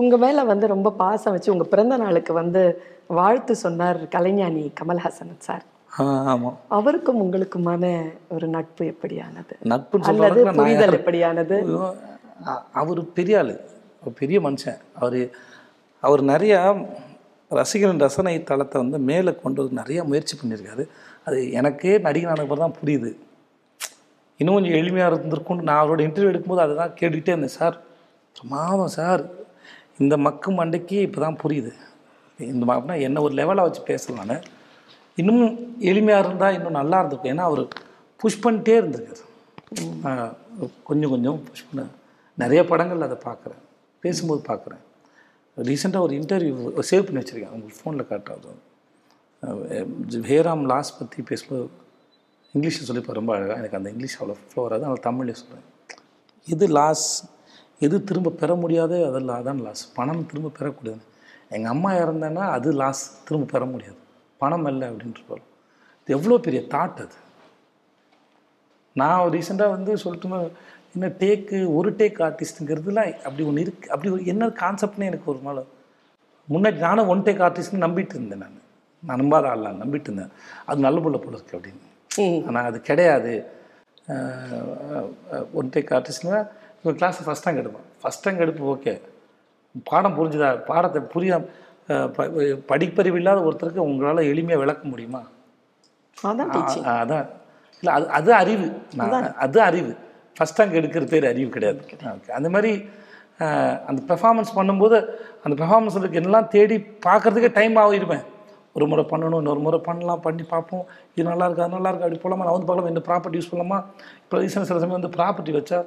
உங்க மேல வந்து ரொம்ப பாசம் வச்சு உங்க பிறந்த நாளுக்கு வந்து வாழ்த்து சொன்னார் கலைஞானி கமல்ஹாசன் சார். ஆமாம் அவருக்கும் உங்களுக்குமான ஒரு நட்பு எப்படியானது? நட்புன்னு அல்லது புரிதல் எப்படியானது? அவர் பெரிய ஆள். பெரிய மனுஷன். அவர் அவர் நிறையா ரசிகரின் ரசனை தளத்தை வந்து மேலே கொண்டு வந்து நிறைய முயற்சி பண்ணியிருக்காரு. அது எனக்கே நடிகனான பிறகு தான் புரியுது. இன்னும் கொஞ்சம் எளிமையாக இருந்திருக்கும்னு நான் அவரோட இன்டர்வியூ எடுக்கும்போது அதை தான் கேட்டுக்கிட்டே இருந்தேன். சார் பிரமாதம் சார். இந்த மக்கு மண்டைக்கு இப்போ தான் புரியுது. இந்த அப்படின்னா என்ன ஒரு லெவலாக வச்சு பேசலான்னு இன்னும் எளிமையாக இருந்தால் இன்னும் நல்லா இருந்திருக்கும். ஏன்னா அவர் புஷ் பண்ணிட்டே இருந்திருக்காரு. கொஞ்சம் கொஞ்சம் புஷ் பண்ண. நிறைய படங்கள் அதை பார்க்குறேன் பேசும்போது பார்க்குறேன் ரீசெண்டாக ஒரு இன்டர்வியூ சேவ் பண்ணி வச்சுருக்கேன். உங்களுக்கு ஃபோனில் காட்டுறது. ஹேராம் லாஸ் பற்றி பேசும்போது இங்கிலீஷில் சொல்லிப்போ ரொம்ப அழகாக எனக்கு அந்த இங்கிலீஷ் அவ்வளோ ஃப்ளோ வராது. அதனால் தமிழ்லேயே சொல்கிறேன் எது லாஸ் எது திரும்ப பெற முடியாது அதெல்லாம் அதான் லாஸ் பணம் திரும்ப பெறக்கூடியது. எங்கள் அம்மா இறந்தேன்னா அது லாஸ் திரும்ப பெற முடியாது. பணம் இல்லை அப்படின்ட்டு போகிறோம் இது எவ்வளோ பெரிய தாட் அது. நான் ரீசெண்டாக வந்து சொல்லட்டுமா என்ன டேக்கு ஒரு டேக் ஆர்டிஸ்ட்டுங்கிறதுலாம் அப்படி ஒன்று இருக்கு. அப்படி ஒரு என்ன கான்செப்ட்னு எனக்கு ஒரு நாள் முன்னாடி நானும் ஒன் டேக் ஆர்டிஸ்ட்னு நம்பிட்டு இருந்தேன் நான். நான் நம்பாத ஆள்லாம் நம்பிட்டு இருந்தேன். அது நல்ல புள்ள போல இருக்கு அப்படின்னு. ஆனால் அது கிடையாது. ஒன் டேக் ஆர்டிஸ்ட்னா இப்போ கிளாஸ் ஃபஸ்ட் ரேங்க் எடுப்பேன். ஃபஸ்ட் ரேங்க் எடுப்பு ஓகே பாடம் புரிஞ்சுதா பாடத்தை புரிய படிப்பறிவு இல்லாத ஒருத்தருக்கு உங்களால் எளிமையாக விளக்க முடியுமா? அதான் இல்லை அது அது அறிவு. அது அறிவு. ஃபஸ்ட் ரேங்க் எடுக்கிற பேர் அறிவு கிடையாது. அந்த மாதிரி அந்த பெர்ஃபார்மன்ஸ் பண்ணும்போது அந்த பெர்ஃபார்மன்ஸுக்கு எல்லாம் தேடி பார்க்கறதுக்கே டைம் ஆகிருப்பேன் ஒரு முறை பண்ணணும் இன்னொரு முறை பண்ணலாம் பண்ணி பார்ப்போம். இது நல்லா இருக்கா அது நல்லா இருக்கா அப்படி போகலாமா நான் வந்து பார்க்கலாம்? இந்த ப்ராப்பர்ட்டி யூஸ் பண்ணலாமா? இப்போ ரீசன் சில சமயம் வந்து ப்ராப்பர்ட்டி வச்சா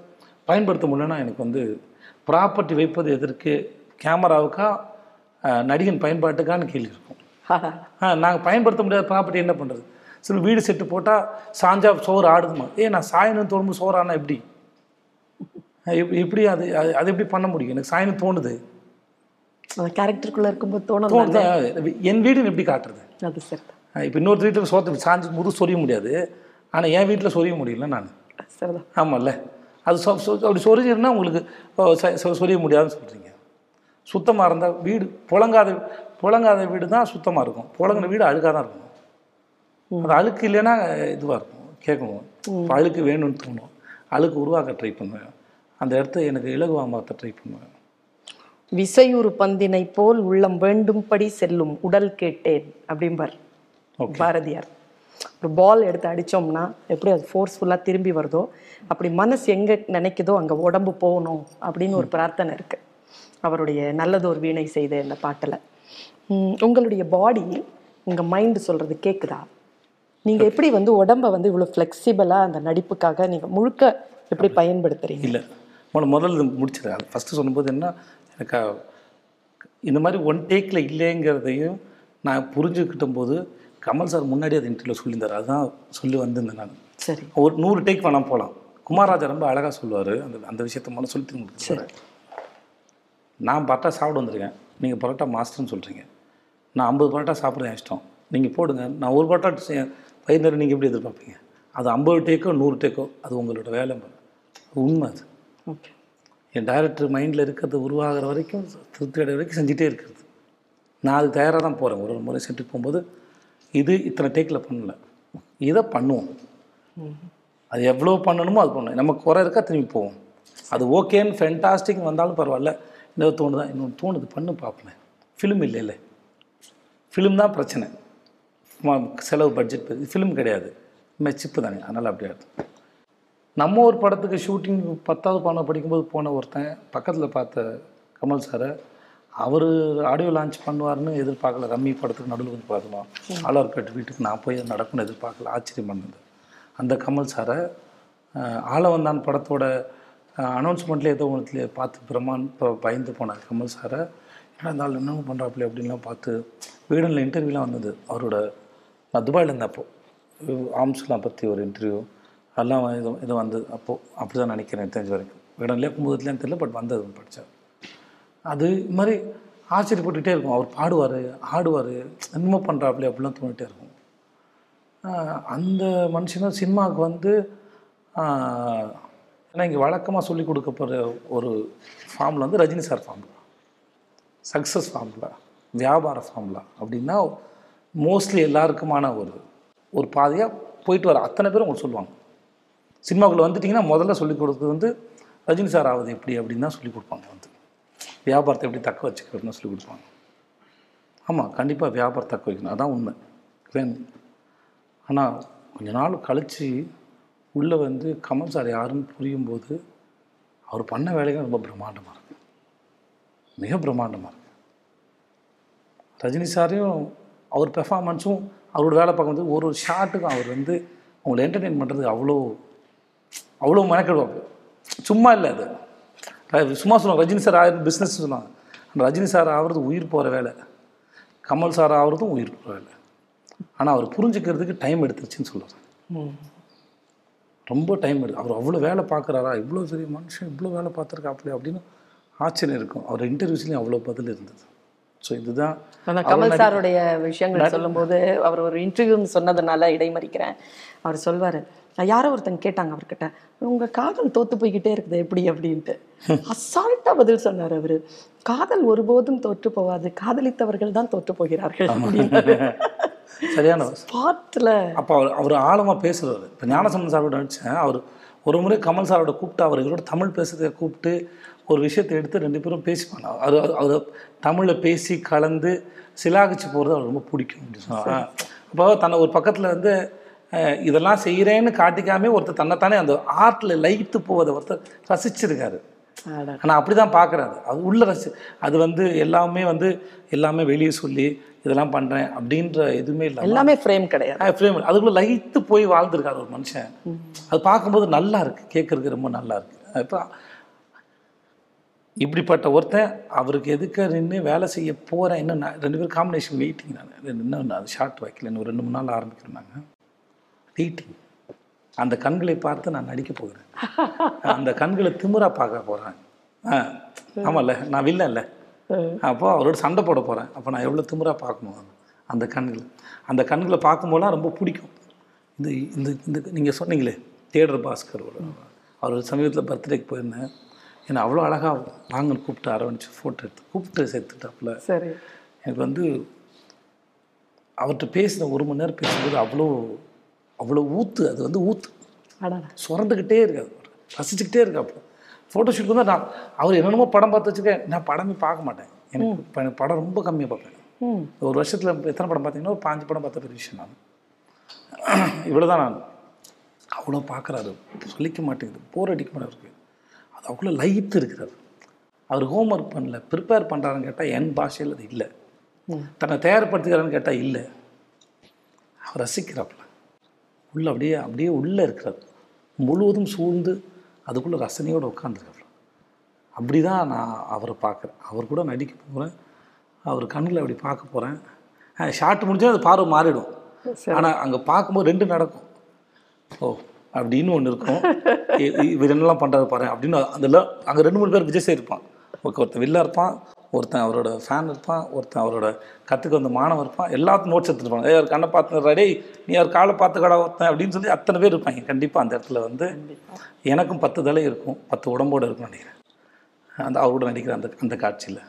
பயன்படுத்த முடியலன்னா எனக்கு வந்து ப்ராப்பர்ட்டி வைப்பது எதற்கு? கேமராவுக்கா? நடிகன் பயன்பாட்டுக்கான்னு கேள்வி இருக்கும். நாங்கள் பயன்படுத்த முடியாத ப்ராப்பர்ட்டி என்ன பண்ணுறது சில வீடு செட்டு போட்டால் சாஞ்சா சோறு ஆடுதுமா? ஏ நான் சாயணும் தோணும்போது சோறு ஆனா எப்படி எப்படி அது அது எப்படி பண்ண முடியும்? எனக்கு சாயணும் தோணுது. கேரக்டருக்குள்ள இருக்கும்போது தோணும் தோணுது என் வீடுன்னு எப்படி காட்டுறது? அது சரிதான் இப்போ இன்னொரு வீட்டில் சோத்து சாஞ்சு முது சொரிய முடியாது. ஆனால் என் வீட்டில் சொரிய முடியல நான். சரிதான். ஆமாம்ல அது அப்படி சொரிஞ்சிருந்தா உங்களுக்கு சொரிய முடியாதுன்னு சொல்கிறீங்க சுத்தமாக இருந்தால் வீடு புழங்காத புழங்காத வீடு தான் சுத்தமாக இருக்கும். புழங்கின வீடு அழுக்காக தான் இருக்கும். அது அழுக்கு இல்லைன்னா இதுவாக இருக்கும். கேட்கணும் அழுக்கு வேணும்னு தோணும். அழுக்கு உருவாக்க ட்ரை பண்ணுவேன். அந்த இடத்த எனக்கு இலகுவாக மாற்ற ட்ரை பண்ணுவேன். விசையுறு பந்தினை போல் உள்ளம் வேண்டும்படி செல்லும் உடல் கேட்டேன் அப்படிம்பார் பாரதியார். ஒரு பால் எடுத்து அடிச்சோம்னா எப்படி அது ஃபோர்ஸ்ஃபுல்லாக திரும்பி வருதோ அப்படி மனசு எங்க நினைக்குதோ அங்க உடம்பு போகணும் அப்படின்னு ஒரு பிரார்த்தனை இருக்கு. அவருடைய நல்லதொரு வீணை செய்த இந்த பாட்டுல. உங்களுடைய பாடி உங்க மைண்ட் சொல்றது கேக்குதா? நீங்க எப்படி வந்து உடம்ப வந்து இவ்வளவு ஃப்ளெக்சிபிளா அந்த நடிப்புக்காக நீங்க முழுக்க எப்படி பயன்படுத்துறீங்க? இல்லை. முதல்ல முதல்ல முடிச்சிடுறேன். ஃபஸ்ட்டு சொல்லும்போது என்ன எனக்கு இந்த மாதிரி ஒன் டேக்கில் இல்லைங்கிறதையும் நான் புரிஞ்சுக்கிட்ட போது கமல் சார் முன்னாடி அது இன்டர்வியூ சொல்லியிருந்தார். அதுதான் சொல்லி வந்திருந்தேன் நான். சரி. ஒரு நூறு டேக் வேணாம் போகலாம் குமாரராஜா ரொம்ப அழகாக சொல்லுவார். அந்த அந்த விஷயத்த முதல்ல சொல்லி திரும்ப நான் பரோட்டா சாப்பிட வந்திருக்கேன். நீங்கள் பரோட்டா மாஸ்டர்னு சொல்கிறீங்க நான் ஐம்பது பரோட்டா சாப்பிட்றேன் இஷ்டம். நீங்கள் போடுங்க. நான் ஒரு பரோட்டா பயிர் நேரம் நீங்கள் எப்படி எதிர்பார்ப்பீங்க? அது ஐம்பது டேக்கோ நூறு டேக்கோ அது உங்களோட வேலை உண்மை அது. ஓகே. என் டைரக்டர் மைண்டில் இருக்கிறது உருவாகிற வரைக்கும் திருப்தி அடைகிற வரைக்கும் செஞ்சுட்டே இருக்கிறது. நான் அது தயாராக தான் போகிறேன் ஒரு ஒரு முறை சென்ட்டு போகும்போது இது இத்தனை டேக்கில் பண்ணல. இதை பண்ணுவோம். அது எவ்வளோ பண்ணணுமோ அது பண்ணுவோம் நம்ம குறை இருக்கா திரும்பி போவோம். அது ஓகேன்னு ஃபென்டாஸ்டிக் வந்தாலும் பரவாயில்ல. இன்னொரு தான் இன்னொன்று தோணுது. பண்ணு பார்ப்பேன் ஃபிலிம் இல்லை இல்லை ஃபிலிம் தான் பிரச்சனை. செலவு பட்ஜெட் ஃபிலிம் கிடையாது. சிப்பு தானே. அதனால் அப்படியே இருக்கும் நம்ம ஒரு படத்துக்கு ஷூட்டிங் பத்தாவது பாடம் படிக்கும்போது போன ஒருத்தன் பக்கத்தில் பார்த்த கமல் சாரை அவர் ஆடியோ லான்ச் பண்ணுவார்னு எதிர்பார்க்கல. ரம்மி படத்துக்கு நடுவில் வந்து பார்த்தோம் ஆழ்வார்பேட்டு வீட்டுக்கு நான் போய் நடக்கும்னு எதிர்பார்க்கல. ஆச்சரியம் பண்ணது. அந்த கமல் சாரை ஆளவந்தான் படத்தோட அனௌன்ஸ்மெண்ட்லேயே ஏதோ ஒன்றுத்துல பார்த்து பிரமான் இப்போ பயந்து போனார். கமல் சாரை என்ன இருந்தாலும் என்ன பண்ணுறாப்புல அப்படின்லாம் பார்த்து வீடனில் இன்டர்வியூலாம் வந்தது. அவரோட நான் துபாயில் இருந்தேன் அப்போது ஆம்ஸ்லாம் பற்றி ஒரு இன்டர்வியூ அதெல்லாம் இது இது வந்தது. அப்போது அப்படி தான் நினைக்கிறேன் தெரிஞ்ச வரைக்கும். வீடன்லேயே கும்புதத்துலேயும் தெரியல பட் வந்தது படித்தேன் அது இது மாதிரி ஆச்சரியப்பட்டுக்கிட்டே இருக்கும். அவர் பாடுவார் ஆடுவார் என்னமோ பண்ணுறாப்புல அப்படிலாம் தோணிகிட்டே இருக்கும். அந்த மனுஷனும் சினிமாவுக்கு வந்து ஏன்னா இங்கே வழக்கமாக சொல்லி கொடுக்கப்படுற ஒரு ஃபார்மில் வந்து Rajini sir form success formula வியாபார ஃபார்முலா அப்படின்னா மோஸ்ட்லி எல்லாருக்குமான ஒரு ஒரு பாதையாக போயிட்டு வர அத்தனை பேரும் உங்களுக்கு சொல்லுவாங்க. சினிமாக்குள்ளே வந்துட்டிங்கன்னா முதல்ல சொல்லிக் கொடுக்குறது வந்து ரஜினி சார் ஆகுது எப்படி அப்படின்னு தான் சொல்லிக் கொடுப்பாங்க வந்து. வியாபாரத்தை எப்படி தக்க வச்சுக்கிறதுன்னு சொல்லி கொடுப்பாங்க. ஆமாம் கண்டிப்பாக வியாபாரம் தக்க வைக்கணும். அதான் உண்மை. வேணும் ஆனால் கொஞ்ச நாள் கழித்து உள்ளே வந்து கமல் சார் யாருன்னு புரியும் போது அவர் பண்ண வேலைகள் ரொம்ப பிரம்மாண்டமாக இருக்குது மிக பிரம்மாண்டமாக இருக்குது ரஜினி சாரையும் அவர் பெர்ஃபார்மன்ஸும் அவரோட வேலை பார்க்கும்போது ஒரு ஒரு ஷாட்டுக்கும் அவர் வந்து அவங்களை என்டர்டெயின் பண்ணுறதுக்கு அவ்வளோ அவ்வளோ மெனக்கெடுவாங்க சும்மா இல்லை அது. சும்மா சொல்லுவாங்க ரஜினி சார் ஆயிரம் பிஸ்னஸ் அந்த ரஜினி சார் ஆகிறது உயிர் போகிற வேலை. கமல் சார் ஆகிறதும் உயிர் போகிற வேலை. ஆனால் அவர் புரிஞ்சுக்கிறதுக்கு டைம் எடுத்துருச்சுன்னு சொல்லுவார் ரொம்ப டைம் எடுத்து அவர் அவ்வளோ வேலை பார்க்குறாரா? இவ்வளோ பெரிய மனுஷன் இவ்வளோ வேலை பார்த்துருக்காப்ல அப்படின்னு ஆச்சரியம் இருக்கும். அவர் இன்டர்வியூஸ்லேயும் அவ்வளோ பதில் இருந்தது. ஸோ இதுதான் கமல் சாருடைய விஷயங்கள் சொல்லும்போது அவர் ஒரு இன்டர்வியூன்னு சொன்னதுனால இடைமறிக்கிறேன். அவர் சொல்வாரு யாரோ ஒருத்தங்க கேட்டாங்க அவர்கிட்ட உங்க காதல் தோத்து போய்கிட்டே இருக்குது எப்படி? அப்படின்ட்டு. அசால்ட்டா பதில் சொன்னார் அவரு. காதல் ஒருபோதும் தோற்று போகாது. காதலித்தவர்கள் தான் தோற்று போகிறார்கள். சரியான ஸ்பாட்ல. அப்போ அவர் அவர் ஆழமாக பேசுகிறவர் இப்போ ஞானசம்பந்தன் சாரோட நடித்தேன் அவர் ஒரு முறை கமல் சாரோட கூப்பிட்டு அவர் இவரோட தமிழ் பேசுறதை கூப்பிட்டு ஒரு விஷயத்தை எடுத்து ரெண்டு பேரும் பேசிப்பாங்க. அவர் அவர்- தமிழில் பேசி கலந்து சிலாகிச்சு போகிறது அவர் ரொம்ப பிடிக்கும் அப்படின்னு சொன்னாங்க. அப்போ தன்னை ஒரு பக்கத்தில் வந்து இதெல்லாம் செய்கிறேன்னு காட்டிக்காமே ஒருத்தர் தன்னைத்தானே அந்த ஆர்ட்டில் லைத்து போவதை ஒருத்தர் ரசிச்சிருக்காரு. ஆனால் அப்படி தான் பார்க்குறாரு அது உள்ள ரசி அது வந்து எல்லாமே வந்து எல்லாமே வெளியே சொல்லி இதெல்லாம் பண்ணுறேன் அப்படின்ற எதுவுமே இல்லை எல்லாமே ஃப்ரேம் கிடையாது. ஃப்ரேம் அதுக்குள்ள லயித்து போய் வாழ்ந்திருக்காரு ஒரு மனுஷன். அது பார்க்கும்போது நல்லா இருக்கு. கேட்கறதுக்கு ரொம்ப நல்லா இருக்கு. இப்போ இப்படிப்பட்ட ஒருத்தன் அவருக்கு எதுக்க நின்று வேலை செய்ய போகிறேன் இன்னும் நான் ரெண்டு பேரும் காம்பினேஷன் வெயிட்டிங் நான். இன்னும் நான் ஷார்ட் வைக்கல. இன்னும் ரெண்டு மூணு நாள் ஆரம்பிக்கிறேன் நாங்கள் வெயிட்டிங் அந்த கண்களை பார்த்து நான் நடிக்க போகிறேன். அந்த கண்களை திமிரா பார்க்க போகிறேன் ஆ ஆமாம்ல நான் வில்லன்ல. அப்போ அவரோட சண்டை போட போகிறேன் அப்போ நான் எவ்வளோ திமிரா பார்க்கணும் அந்த கண்கள். அந்த கண்களை பார்க்கும்போதெல்லாம் ரொம்ப பிடிக்கும். இந்த இந்த இந்த நீங்கள் சொன்னீங்களே தேடர் பாஸ்கர் ஒரு அவர் சமீபத்தில் பர்த்டேக்கு போயிருந்தேன். என்னை அவ்வளோ அழகாக வாங்கன்னு கூப்பிட்டு அரவணைச்சு ஃபோட்டோ எடுத்து கூப்பிட்டு சேர்த்துட்டாப்புல. சரி. எனக்கு வந்து அவர்கிட்ட பேசின ஒரு மணி நேரம் பேசும்போது அவ்வளோ அவ்வளோ ஊத்து அது வந்து ஊத்து. சுரந்துக்கிட்டே இருக்காது. ரசிச்சுக்கிட்டே இருக்காப்புல ஃபோட்டோ ஷூட் வந்து நான் அவர் என்னென்னமோ படம் பார்த்து வச்சுருக்கேன் நான் படமே பார்க்க மாட்டேன். எனக்கு இப்ப எனக்கு படம் ரொம்ப கம்மியாக பார்ப்பேன். ஒரு வருஷத்தில் எத்தனை படம் பார்த்தீங்கன்னா ஒரு பாஞ்சு படம் பார்த்த பெரிய விஷயம் நான். இவ்வளோ தான் நான். அவ்வளோ பார்க்குறாரு. சொல்லிக்க மாட்டேங்குது. போர் அடிக்க மாட்டேங்குது அது அவ்வளோ லைத்து இருக்கிறார் அவர் ஹோம்ஒர்க் பண்ணல. ப்ரிப்பேர் பண்ணுறாருன்னு கேட்டால் என் பாஷையில் அது இல்லை. தன்னை தயார்படுத்துகிறான்னு கேட்டால் இல்லை. அவர் ரசிக்கிறாப்புல. உள்ள அப்படியே அப்படியே உள்ளே இருக்கிறார். முழுவதும் சூழ்ந்து அதுக்குள்ளே ரசனையோடு உட்காந்துருக்காப்புல அப்படி தான் நான் அவரை பார்க்குறேன். அவர் கூட நடிக்க போகிறேன் அவர் கண்ணில் அப்படி பார்க்க போகிறேன் ஷார்ட் முடிஞ்சா அது பார்வை மாறிடும். ஆனால் அங்கே பார்க்கும்போது ரெண்டு நடக்கும். ஓ அப்படின்னு ஒன்று இருக்கும். இவர் என்னெல்லாம் பண்ணுறது பாரு அப்படின்னு அதில் அங்கே ரெண்டு மூணு பேர் விஜய் சேர் இருப்பான். ஓகே ஒருத்தன் வில்லா இருப்பான். ஒருத்தன் அவரோட ஃபேன் இருப்பான் ஒருத்தன் அவரோட கற்றுக்க வந்த மாணவன் இருப்பான் எல்லாத்தையும் நோட்ஸ் எடுத்துருப்பாங்க ஏ அவர் கண்ணை பார்த்து நீ அவர் காலை பார்த்து கடை ஒருத்தன் அப்படின்னு சொல்லி அத்தனை பேர் இருப்பாங்க. கண்டிப்பாக அந்த இடத்துல வந்து எனக்கும் பத்து தலை இருக்கும் பத்து உடம்போடு இருக்கும்னு நினைக்கிறேன். அந்த அவரோட நடிக்கிற அந்த அந்த காட்சியில்.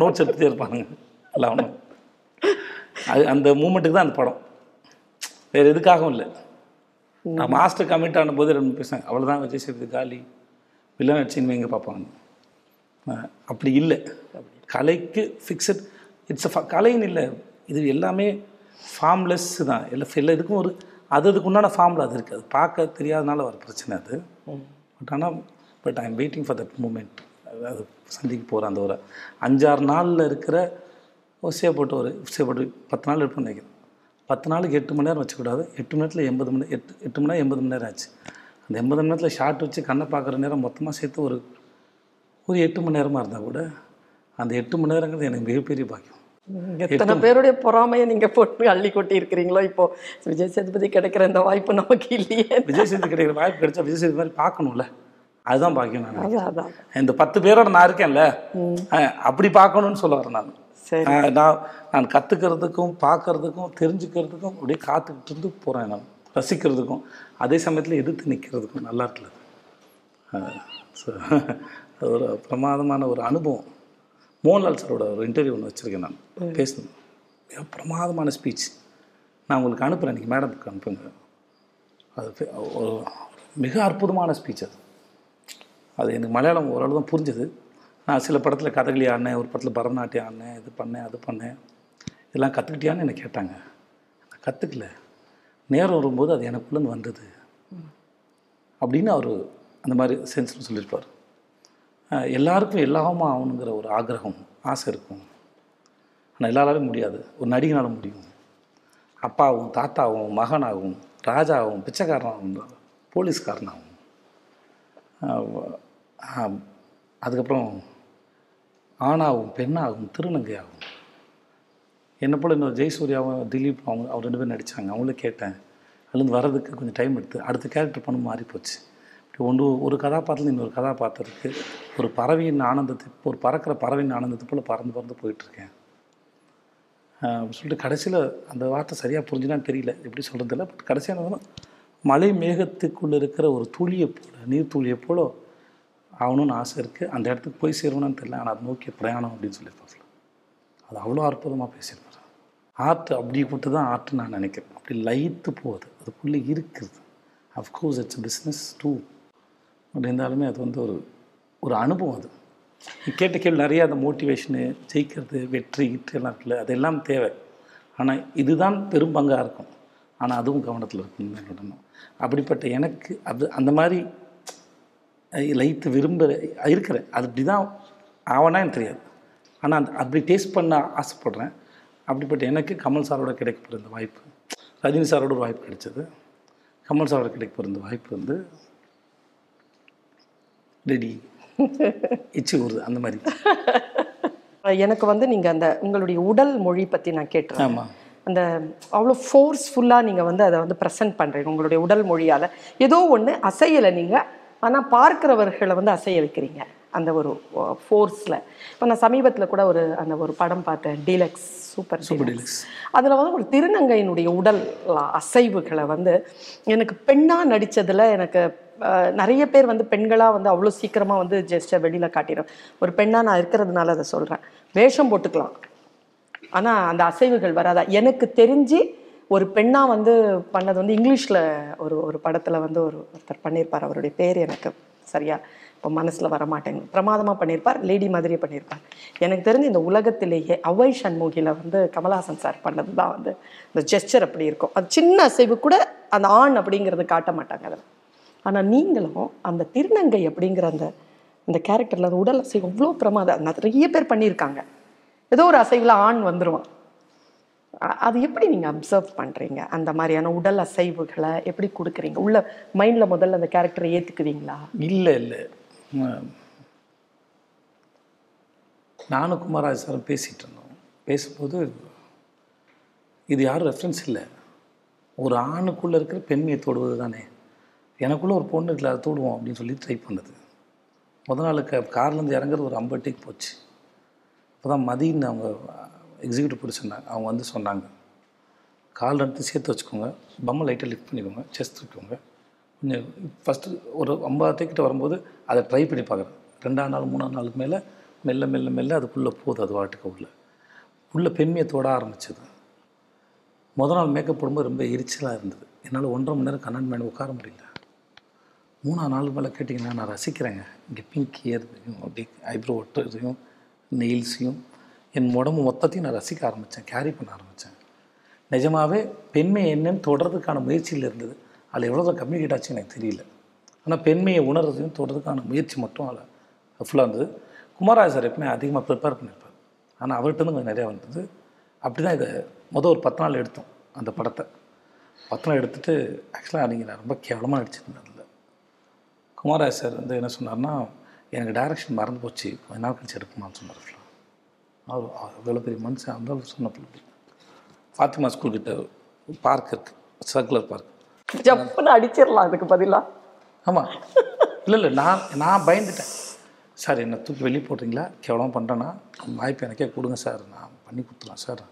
நோட்ஸ் எடுத்துகிட்டே இருப்பானுங்க எல்லாம் அது அந்த மூமெண்ட்டுக்கு தான் அந்த படம். வேறு எதுக்காகவும் இல்லை. நான் மாஸ்டர் கமிட் ஆன போது ரெண்டு பேசுவேன் அவ்வளோதான் விஜய் சேதுபதி காலி. வில்லன் நடிச்சின்னு எங்கே பார்ப்பாங்க அப்படி இல்லை. கலைக்கு ஃபிக்ஸட் இட்ஸ் கலைன்னு இல்லை. இது எல்லாமே ஃபார்ம்லெஸ் தான். எல்லா எல்லா இதுக்கும் ஒரு அது அதுக்கு உண்டான ஃபார்மில் அது இருக்குது அது பார்க்க தெரியாதனால வர பிரச்சனை அது. பட் ஆனால் but I am waiting for that moment அது சந்திக்க போகிற அந்த ஒரு அஞ்சாறு நாளில் இருக்கிற ஒசையா போட்டு ஒரு ஒசையா போட்டு பத்து நாள் இருப்பேன்னு நினைக்கிறேன். பத்து நாளுக்கு எட்டு மணி நேரம் வச்சுக்கூடாது. எட்டு மணி நேரத்தில் எண்பது மணி எட்டு எட்டு மணி நேரம் எண்பது மணி நேரம் ஆச்சு. அந்த எண்பது மணி நேரத்தில் ஷார்ட் வச்சு கண்ணை பார்க்குற நேரம் மொத்தமாக சேர்த்து ஒரு ஒரு எட்டு மணி நேரமாக இருந்தால் கூட அந்த எட்டு மணி நேரங்கிறது எனக்கு மிகப்பெரிய பாக்கியம். எத்தனை பேருடைய பொறாமையை நீங்க போட்டு அள்ளி கொட்டி இருக்கிறீங்களோ இப்போ? விஜய் சேதுபதி கிடைக்கிற இந்த வாய்ப்பு நமக்கு இல்லையே. விஜய் சேது கிடைக்கிற வாய்ப்பு கிடைச்சா விஜய் சேது மாதிரி பார்க்கணும்ல. அதுதான் பாக்கியம் நான் இந்த பத்து பேரோட நான் இருக்கேன்ல. அப்படி பார்க்கணும்னு சொல்ல வரேன் நான். நான் நான் கற்றுக்கிறதுக்கும் பார்க்கறதுக்கும் தெரிஞ்சுக்கிறதுக்கும் அப்படியே காத்துக்கிட்டு இருந்து போகிறேன் நான். ரசிக்கிறதுக்கும் அதே சமயத்தில் எதிர்த்து நிற்கிறதுக்கும் நல்லா இருக்குல்ல ஒரு பிரமாதமான ஒரு அனுபவம். மோகன்லால் சாரோட ஒரு இன்டர்வியூ ஒன்று வச்சுருக்கேன் நான். பேசணும். மிக பிரமாதமான ஸ்பீச் நான் உங்களுக்கு அனுப்புகிறேன் இன்றைக்கி மேடத்துக்கு அனுப்புங்க. அது ஒரு மிக அற்புதமான ஸ்பீச் அது. அது எனக்கு மலையாளம் ஓரளவு தான் புரிஞ்சுது. நான் சில படத்தில் கதகளி ஆடினேன் ஒரு படத்தில் பரதநாட்டியம் ஆடினேன் இது பண்ணேன் அது பண்ணேன். இதெல்லாம் கற்றுக்கிட்டியான்னு என்னை கேட்டாங்க. நான் கற்றுக்கல நேரம் வரும்போது அது எனக்குள்ளேருந்து வந்தது. அப்படின்னு அவர் அந்த மாதிரி சென்ஸில் சொல்லியிருப்பார். எல்லாருக்கும் எல்லாமா ஆகணுங்கிற ஒரு ஆக்ரகம் ஆசை இருக்கும். ஆனால் எல்லாராலும் முடியாது. ஒரு நடிகனால் முடியும். அப்பாவும் தாத்தாவும் மகனாகவும் ராஜாவும் பிச்சைக்காரனாகவும் போலீஸ்காரனாகவும். அதுக்கப்புறம் ஆணாகவும் பெண்ணாகவும் திருநங்கையாகவும். என்னை போல் இன்னொரு ஜெயசூர்யாவும் திலீப் அவங்க அவர் ரெண்டு பேரும் நடித்தாங்க அவங்களும் கேட்டேன். அதுலேருந்து வர்றதுக்கு கொஞ்சம் டைம் எடுத்து அடுத்த கேரக்டர் பண்ண மாறி போச்சு ஒன்று ஒரு கதாபாத்திரத்தில் இன்னொரு கதாபாத்திரத்துக்கு ஒரு பறவையின் ஆனந்தத்தை ஒரு பறக்கிற பறவையின் ஆனந்தத்தை போல் பறந்து பறந்து போயிட்டுருக்கேன். சொல்லிட்டு கடைசியில் அந்த வார்த்தை சரியாக புரிஞ்சுனான்னு தெரியல எப்படி சொல்கிறது பட் கடைசியான மலை மேகத்துக்குள்ளே இருக்கிற ஒரு துளியை போல நீர் துளியை போல ஆகணும்னு ஆசை இருக்குது அந்த இடத்துக்கு போய் சேரணும்னு தெரியல ஆனால் அது நோக்கிய பிரயாணம் அப்படின்னு சொல்லியிருப்பாங்க அது அவ்வளோ அற்புதமாக பேசியிருப்பார். ஆர்ட் அப்படி போட்டு தான் ஆர்ட்னு நான் நினைக்கிறேன். அப்படி லைத்து போகுது அதுக்குள்ளே இருக்குது. Of course it's business too but இருந்தாலுமே அது வந்து ஒரு ஒரு அனுபவம் அது. கேட்ட கேள்வி நிறையா அந்த மோட்டிவேஷனு ஜெயிக்கிறது வெற்றி ஈட்டு எல்லாம் இருக்குல்ல அதெல்லாம் தேவை. ஆனால் இதுதான் பெரும்பங்காக இருக்கும். ஆனால் அதுவும் கவனத்தில் இருக்குன்னு சொல்லணும் அப்படிப்பட்ட எனக்கு அது அந்த மாதிரி லைத்து விரும்புகிற இருக்கிறேன். அது அப்படி தான் ஆவனா எனக்கு தெரியாது. ஆனால் அந்த அப்படி டேஸ்ட் பண்ண ஆசைப்படுறேன். அப்படிப்பட்ட எனக்கு கமல் சாரோட கிடைக்கப்போகிற இந்த வாய்ப்பு ரஜினி சாரோட ஒரு வாய்ப்பு கிடைச்சது. கமல் சாரோட கிடைக்கப்போகிற இந்த வாய்ப்பு வந்து ரெடி இச்சி ஊறுது அந்த மாதிரி. எனக்கு வந்து நீங்க அந்த உங்களுடைய உடல் மொழி பத்தி நான் கேட்டுறேன். ஆமாம் அந்த அவ்வளோ ஃபோர்ஸ்ஃபுல்லாக நீங்கள் வந்து அதை வந்து ப்ரெசென்ட் பண்ணுறீங்க உங்களுடைய உடல் மொழியால். ஏதோ ஒன்று அசையலை நீங்கள் ஆனால் பார்க்கிறவர்களை வந்து அசைய வைக்கிறீங்க அந்த ஒரு ஃபோர்ஸில் இப்போ நான் சமீபத்தில் கூட ஒரு அந்த ஒரு படம் பார்த்தேன் டீலக்ஸ் சூப்பர் சூப்பர் டீலக்ஸ் அதில் வந்து ஒரு திருநங்கையினுடைய உடல் அசைவுகளை வந்து எனக்கு பெண்ணாக நடித்ததில் எனக்கு நிறைய பேர் வந்து பெண்களாக வந்து அவ்வளோ சீக்கிரமாக வந்து ஜெஸ்ட்டை வெளியில் காட்டிடும் ஒரு பெண்ணாக நான் இருக்கிறதுனால அதை சொல்கிறேன் வேஷம் போட்டுக்கலாம். ஆனால் அந்த அசைவுகள் வராதா? எனக்கு தெரிஞ்சு ஒரு பெண்ணாக வந்து பண்ணது வந்து இங்கிலீஷில் ஒரு ஒரு படத்தில் வந்து ஒரு ஒருத்தர் பண்ணியிருப்பார் அவருடைய பேர் எனக்கு சரியா இப்போ மனசில் வர மாட்டேங்குது பிரமாதமாக பண்ணியிருப்பார் லேடி மாதிரியே பண்ணியிருப்பார் எனக்கு தெரிஞ்சு இந்த உலகத்திலேயே அவை சண்முகியில் வந்து கமலஹாசன் சார் பண்ணது தான் வந்து இந்த ஜெஸ்டர் அப்படி இருக்கும். அது சின்ன அசைவு கூட அந்த ஆண் அப்படிங்கிறது காட்ட மாட்டாங்க அதில். ஆனால் நீங்களும் அந்த திருநங்கை அப்படிங்கிற அந்த அந்த கேரக்டரில் அந்த உடல் அசைவு அவ்வளோ பிரமாதம். நிறைய பேர் பண்ணியிருக்காங்க. ஏதோ ஒரு அசைவில் ஆண் வந்துருவான். அது எப்படி நீங்கள் அப்சர்வ் பண்ணுறீங்க அந்த மாதிரியான உடல் அசைவுகளை எப்படி கொடுக்குறீங்க? உள்ள மைண்டில் முதல்ல அந்த கேரக்டரை ஏற்றுக்குவீங்களா இல்லை இல்லை. நானும் குமாராஜ் சாரும் பேசிகிட்டு இருந்தோம். பேசும்போது இது யாரும் ரெஃபரன்ஸ் இல்லை. ஒரு ஆணுக்குள்ளே இருக்கிற பெண்மையை தொடுவது தானே எனக்குள்ளே ஒரு பொண்ணு இருக்குல்ல அதை தூடுவோம் அப்படின்னு சொல்லி ட்ரை பண்ணுது. முத நாளுக்கு கார்லேருந்து இறங்குறது ஒரு ஐம்பது டேக் போச்சு. அப்போ தான் மதின்னு அவங்க எக்ஸிக்யூட்டிவ் பிடிச்சிருந்தாங்க அவங்க வந்து சொன்னாங்க. கால் எடுத்து சேர்த்து வச்சுக்கோங்க. பம்மை லைட்டாக லிஃப்ட் பண்ணிக்கோங்க. செஸ்ட் தூக்கிக்கோங்க கொஞ்சம் ஃபஸ்ட்டு ஒரு ஐம்பது டேக்கிட்ட வரும்போது அதை ட்ரை பண்ணி பார்க்குறேன் ரெண்டாம் நாள் மூணாம் நாளுக்கு மேலே மெல்ல மெல்ல மெல்ல அதுக்குள்ளே போகுது அது வாட்டுக்கு உள்ளே. உள்ளே பெண்மையை தோட ஆரம்பிச்சது. முத நாள் மேக்கப் போடும்போது ரொம்ப எரிச்சலாக இருந்தது. என்னால் ஒன்றரை மணி நேரம் கண்ணாடி மேலே உட்கார முடியல. மூணாவது நாள் மேலே கேட்டிங்கன்னா நான் ரசிக்கிறேங்க. இங்கே பிங்க் ஏறுதையும் அப்படி ஐப்ரோ ஒட்டுறதையும் நெயில்ஸையும் என் உடம்பு மொத்தத்தையும் நான் ரசிக்க ஆரம்பித்தேன் கேரி பண்ண ஆரம்பித்தேன் நிஜமாகவே பெண்மை என்னன்னு தொடர்றதுக்கான முயற்சியில் இருந்தது. அதில் எவ்வளோ கம்யூனிகேட் ஆச்சு எனக்கு தெரியல. ஆனால் பெண்மையை உணர்றதையும் தொடர்றதுக்கான முயற்சி மட்டும் அதில் ஃபுல்லாக இருந்தது. குமாராஜ் சார் எப்பவுமே அதிகமாக ப்ரிப்பேர் பண்ணியிருப்பார் ஆனால் அவர்கிட்ட இருந்து கொஞ்சம் நிறையா வந்தது. அப்படி தான் இதை மொதல் ஒரு பத்து நாள் எடுத்தோம் அந்த படத்தை. பத்து நாள் எடுத்துகிட்டு ஆக்சுவலாக நீங்கள் நான் ரொம்ப கேவலமாக நடிச்சிருந்தேன் குமாராஜ் சார் வந்து என்ன சொன்னார்னா எனக்கு டைரக்ஷன் மறந்து போச்சு. கொஞ்ச நாள் கழிச்சு எடுக்குமான்னு சொன்னார் அவர் அவ்வளோ பெரிய மனுஷன். அந்த சொன்னப்போ ஃபாத்திமா ஸ்கூல் கிட்ட பார்க் இருக்குது சர்க்குலர் பார்க் ஜப்புன்னு அடிச்சிடலாம் அதுக்கு பதிலா. ஆமாம் இல்லை இல்லை. நான் நான் பயந்துட்டேன். சார் என்னை தூக்கி வெளியே போடுறீங்களா? கேவலமாக பண்ணுறேன்னா வாய்ப்பு எனக்கே கொடுங்க சார். நான் பண்ணி கொடுத்துலாம் சார்.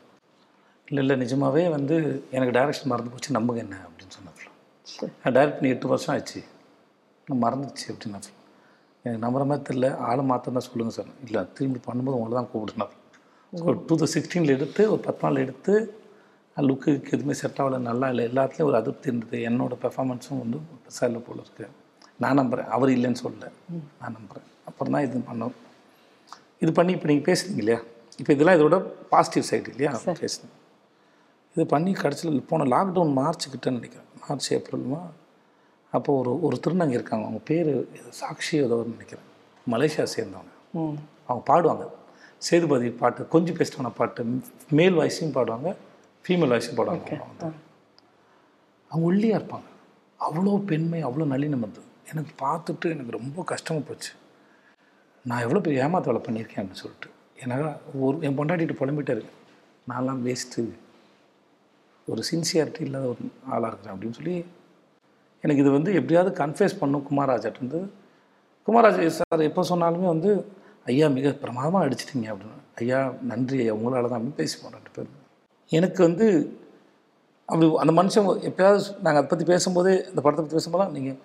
இல்லை இல்லை. நிஜமாவே வந்து எனக்கு டைரக்ஷன் மறந்து போச்சு. நம்புங்க என்ன? அப்படின்னு சொன்னது நான் டைரக்ட் பண்ணி எட்டு வருஷம் ஆச்சு. நான் மறந்துச்சு அப்படின்னு நான் எனக்கு நம்புற மாதிரி தெரியல. ஆளை மாற்றினா சொல்லுங்கள் சார். இல்லை திரும்பி பண்ணும்போது உங்களை தான் கூப்பிடுனார் ஸோ டூ தௌசண்ட் சிக்ஸ்டீனில் எடுத்து ஒரு பத்து நாள் எடுத்து லுக்கு எதுவுமே செட் ஆகல. நல்லா இல்லை. எல்லாத்துலேயும் ஒரு அதிருப்தி இருந்தது. என்னோட பெர்ஃபார்மன்ஸும் வந்து பெருசாக போல இருக்கு. நான் நம்புகிறேன் அவர் இல்லைன்னு சொல்லல. நான் நம்புகிறேன் அப்புறம் தான் இது பண்ணோம். இது பண்ணி இப்போ நீங்கள் பேசுறீங்க இல்லையா? இப்போ இதெல்லாம் இதோட பாசிட்டிவ் சைடு இல்லையா? பேசுனேன் இது பண்ணி கடைசியில் போன லாக்டவுன் மார்ச் கிட்ட நினைக்கிறேன். மார்ச் ஏப்ரல்மா அப்போ ஒரு ஒரு திருநங்கை இருக்காங்க. அவங்க பேர் சாக்ஷி ஏதோ ஒரு நினைக்கிறேன். மலேசியா சேர்ந்தவங்க. அவங்க பாடுவாங்க. சேதுபதி பாட்டு கொஞ்சம் பெஸ்ட்டான பாட்டு. மேல் வாய்ஸையும் பாடுவாங்க ஃபீமேல் வாய்ஸும் பாடுவாங்க. அவங்க ஒல்லியாக இருப்பாங்க. அவ்வளோ பெண்மை அவ்வளோ நளினம் இருந்தது எனக்கு பார்த்துட்டு எனக்கு ரொம்ப கஷ்டமாக போச்சு. நான் எவ்வளோ பெரிய ஏமாத்த வேலை பண்ணியிருக்கேன் அப்படின்னு சொல்லிட்டு. எனக்கு ஒரு என் பொண்டாட்டிட்டு புலம்பிட்டாரு. நான்லாம் வேஸ்ட்டு ஒரு சின்சியாரிட்டி இல்லாத ஒரு ஆளாக இருக்கிறேன் அப்படின்னு சொல்லி எனக்கு இது வந்து எப்படியாவது கன்ஃபேஸ் பண்ணும் குமாராஜர்ட்டு குமாராஜ் சார் எப்போ சொன்னாலுமே வந்து ஐயா மிக பிரமாதமாக அடிச்சிட்டிங்க அப்படின்னு. ஐயா நன்றி ஐயா உங்களால் தான் அப்படின்னு பேசிப்போம் ரெண்டு பேரும். எனக்கு வந்து அப்படி அந்த மனுஷன் எப்பயாவது நாங்கள் அதை பற்றி பேசும்போது இந்த படத்தை பற்றி பேசும்போதெல்லாம் நீங்கள்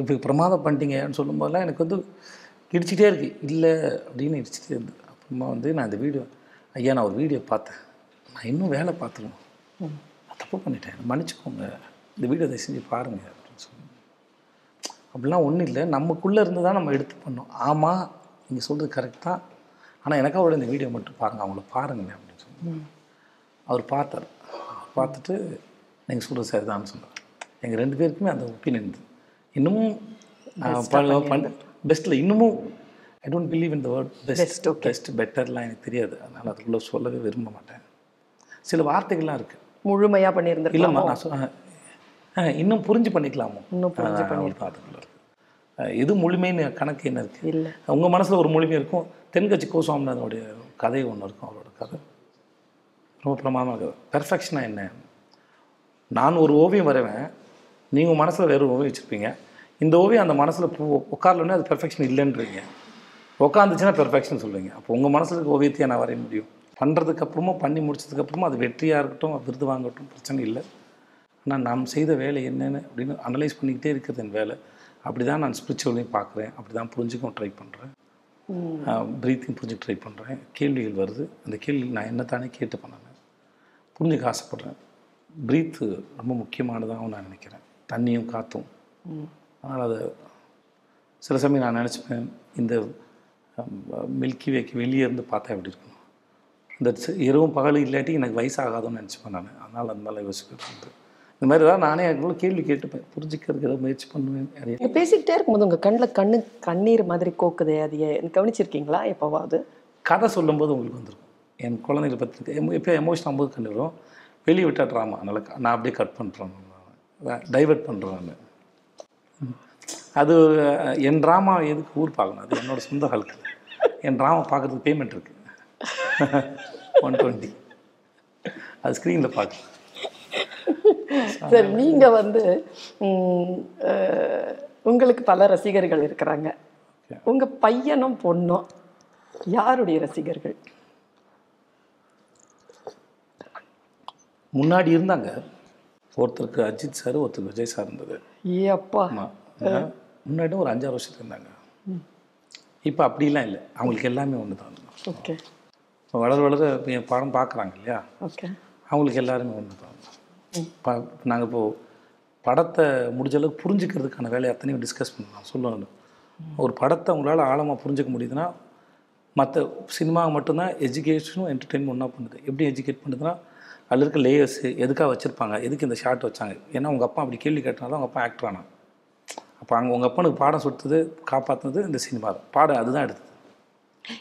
இப்படி பிரமாதம் பண்ணிட்டீங்கன்னு சொல்லும்போதெல்லாம் எனக்கு வந்து இடிச்சிட்டே இருக்கு. இல்லை அப்படின்னு இடிச்சிட்டே இருந்து அப்புறமா வந்து நான் இந்த வீடியோ ஐயா நான் ஒரு வீடியோ பார்த்தேன். நான் இன்னும் வேலை பார்த்துருவேன் தப்பு பண்ணிட்டேன். மன்னிச்சுக்கோங்க. இந்த வீடியோ தயவு செஞ்சு பாருங்கள் அப்படிலாம் ஒன்றும் இல்லை. நமக்குள்ளே இருந்து தான் நம்ம எடுத்து பண்ணோம் ஆமாம் நீங்கள் சொல்கிறது கரெக்ட் தான். ஆனால் எனக்காக இந்த வீடியோ மட்டும் பாருங்கள் அவங்கள பாருங்களேன் அப்படின்னு சொன்னேன் அவர் பார்த்தார். பார்த்துட்டு நீங்கள் சொல்கிறது சரிதான்னு சொன்னார். எங்கள் ரெண்டு பேருக்குமே அந்த ஒப்பீனியன் இருந்தது இன்னமும் பெஸ்ட்டில் இன்னமும் I don't believe in the word best best பெட்டர்லாம் எனக்கு தெரியாது. அதனால் அதுக்குள்ளே சொல்லவே விரும்ப மாட்டேன். சில வார்த்தைகள்லாம் இருக்குது முழுமையா பண்ணியிருந்திருக்கலாம்? இல்லைம்மா நான் சொ- ஆ, இன்னும் புரிஞ்சு பண்ணிக்கலாமோ? இன்னும் புரிஞ்சு அஹ் எது முழுமைன்னு கணக்கு என்ன இருக்குது இல்ல. உங்கள் மனசில் ஒரு முழுமை இருக்கும். தென்கட்சி கோசுவாமிநாதனுடைய கதை ஒன்று இருக்கும் அவரோட கதை. ரொம்ப பிரமாதமாக கதை. பெர்ஃபெக்ஷனாக என்ன? நான் ஒரு ஓவியம் வரைவேன். நீங்கள் மனசில் வேறு ஓவியம் வச்சுருப்பீங்க. இந்த ஓவியம் அந்த மனசில் பூ உட்காரலன்னே அது பெர்ஃபெக்ஷன் இல்லைன்றீங்க. உட்காந்துச்சுன்னா பெர்ஃபெக்ஷன் சொல்லுவீங்க அப்போ உங்கள் மனசில் இருக்க ஓவியத்தையே நான் வரைய முடியும். பண்ணுறதுக்கு அப்புறமா பண்ணி முடிச்சதுக்கப்புறமா அது வெற்றியாக இருக்கட்டும் விருது வாங்கட்டும் பிரச்சனை இல்லை. ஆனால் நாம் செய்த வேலை என்னென்னு அப்படின்னு அனலைஸ் பண்ணிக்கிட்டே இருக்கிறது என் வேலை. அப்படி தான் நான் ஸ்பிரிச்சுவலையும் பார்க்குறேன். அப்படி தான் புரிஞ்சுக்கவும் ட்ரை பண்ணுறேன் ப்ரீத்திங் புரிஞ்சுக்க ட்ரை பண்ணுறேன் கேள்விகள் வருது. அந்த கேள்வி நான் என்ன தானே கேட்டு பண்ணேன் புரிஞ்சுக்க ஆசைப்பட்றேன். ப்ரீத்து ரொம்ப முக்கியமானதாகவும் நான் நினைக்கிறேன். தண்ணியும் காற்றும் அதனால் அதை சில சமயம் நான் நினச்சிப்பேன் இந்த மில்கி வேக்கு வெளியே இருந்து பார்த்தா எப்படி இருக்கணும் இந்த இரவும் பகலும் இல்லாட்டி எனக்கு வயசாகாதுன்னு நினச்சிப்பேன் நான். அதனால் அந்த மாதிரி யோசிக்கிறது இந்த மாதிரி தான் நானே அதுக்குள்ள கேள்வி கேட்டுப்பேன். புரிஞ்சுக்கிறதுக்கு முயற்சி பண்ணுவேன். நிறைய நீங்க பேசிக்கிட்டே இருக்கும்போது உங்க கண்ணுல கண்ணு கண்ணீர் மாதிரி கோக்குதே அது ஏன் கவனிச்சிருக்கீங்களா எப்பவாவது? கதை சொல்லும்போது உங்களுக்கு வந்திருக்கும் என் குழந்தைகளை பற்றி இப்போ எமோஷன் ஆகும்போது கண்டு வரும். வெளியே விட்டா ட்ராமா அதனால் நான் அப்படியே கட் பண்ணுறேன் டைவர்ட் பண்ணுறேன் நான். அது என் ட்ராமா எதுக்கு ஊர் பார்க்கணும்? அது என்னோட சொந்த ஹல்க்கு என் ட்ராமா பார்க்குறதுக்கு பேமெண்ட் இருக்குது ஒன் டுவெண்ட்டி அது ஸ்க்ரீனில் பார்க்கலாம். சரி நீங்க வந்து உங்களுக்கு பல ரசிகர்கள் இருக்கிறாங்க. உங்க பையனும் பொண்ணும் யாருடைய ரசிகர்கள்? முன்னாடி இருந்தாங்க. ஒருத்தருக்கு அஜித் சார் ஒருத்தருக்கு விஜய் சார் இருந்தது. ஏ அப்பா. முன்னாடி ஒரு அஞ்சாறு வருஷத்துக்கு இருந்தாங்க. இப்போ அப்படிலாம் இல்லை. அவங்களுக்கு எல்லாமே ஒன்று தான் ஓகே. வளர வளர என் படம் பார்க்குறாங்க இல்லையா? ஓகே. அவங்களுக்கு எல்லாருமே ஒன்று தான் ப நாங்கள் இப்போது படத்தை முடிஞ்ச அளவுக்கு புரிஞ்சுக்கிறதுக்கான வேலையை அத்தனையும் டிஸ்கஸ் பண்ணலாம். சொல்லணும் ஒரு படத்தை உங்களால் ஆழமாக புரிஞ்சுக்க முடியுதுன்னா மற்ற சினிமா மட்டும்தான் எஜுகேஷனும் என்டர்டெயின்மெண்ட் ஒன்றா பண்ணுது. எப்படி எஜுகேட் பண்ணுதுன்னா அதில் இருக்க லேயர்ஸு எதுக்காக வச்சுருப்பாங்க? எதுக்கு இந்த ஷாட் வச்சாங்க? ஏன்னா உங்கள் அப்பா அப்படி கேள்வி கேட்டனால அவங்க அப்பா ஆக்டர் ஆனான் அப்போ அங்கே உங்கள் அப்பனுக்கு பாடம் சுட்டுது காப்பாற்றுனது இந்த சினிமா தான். பாடம் அதுதான் எடுத்தது.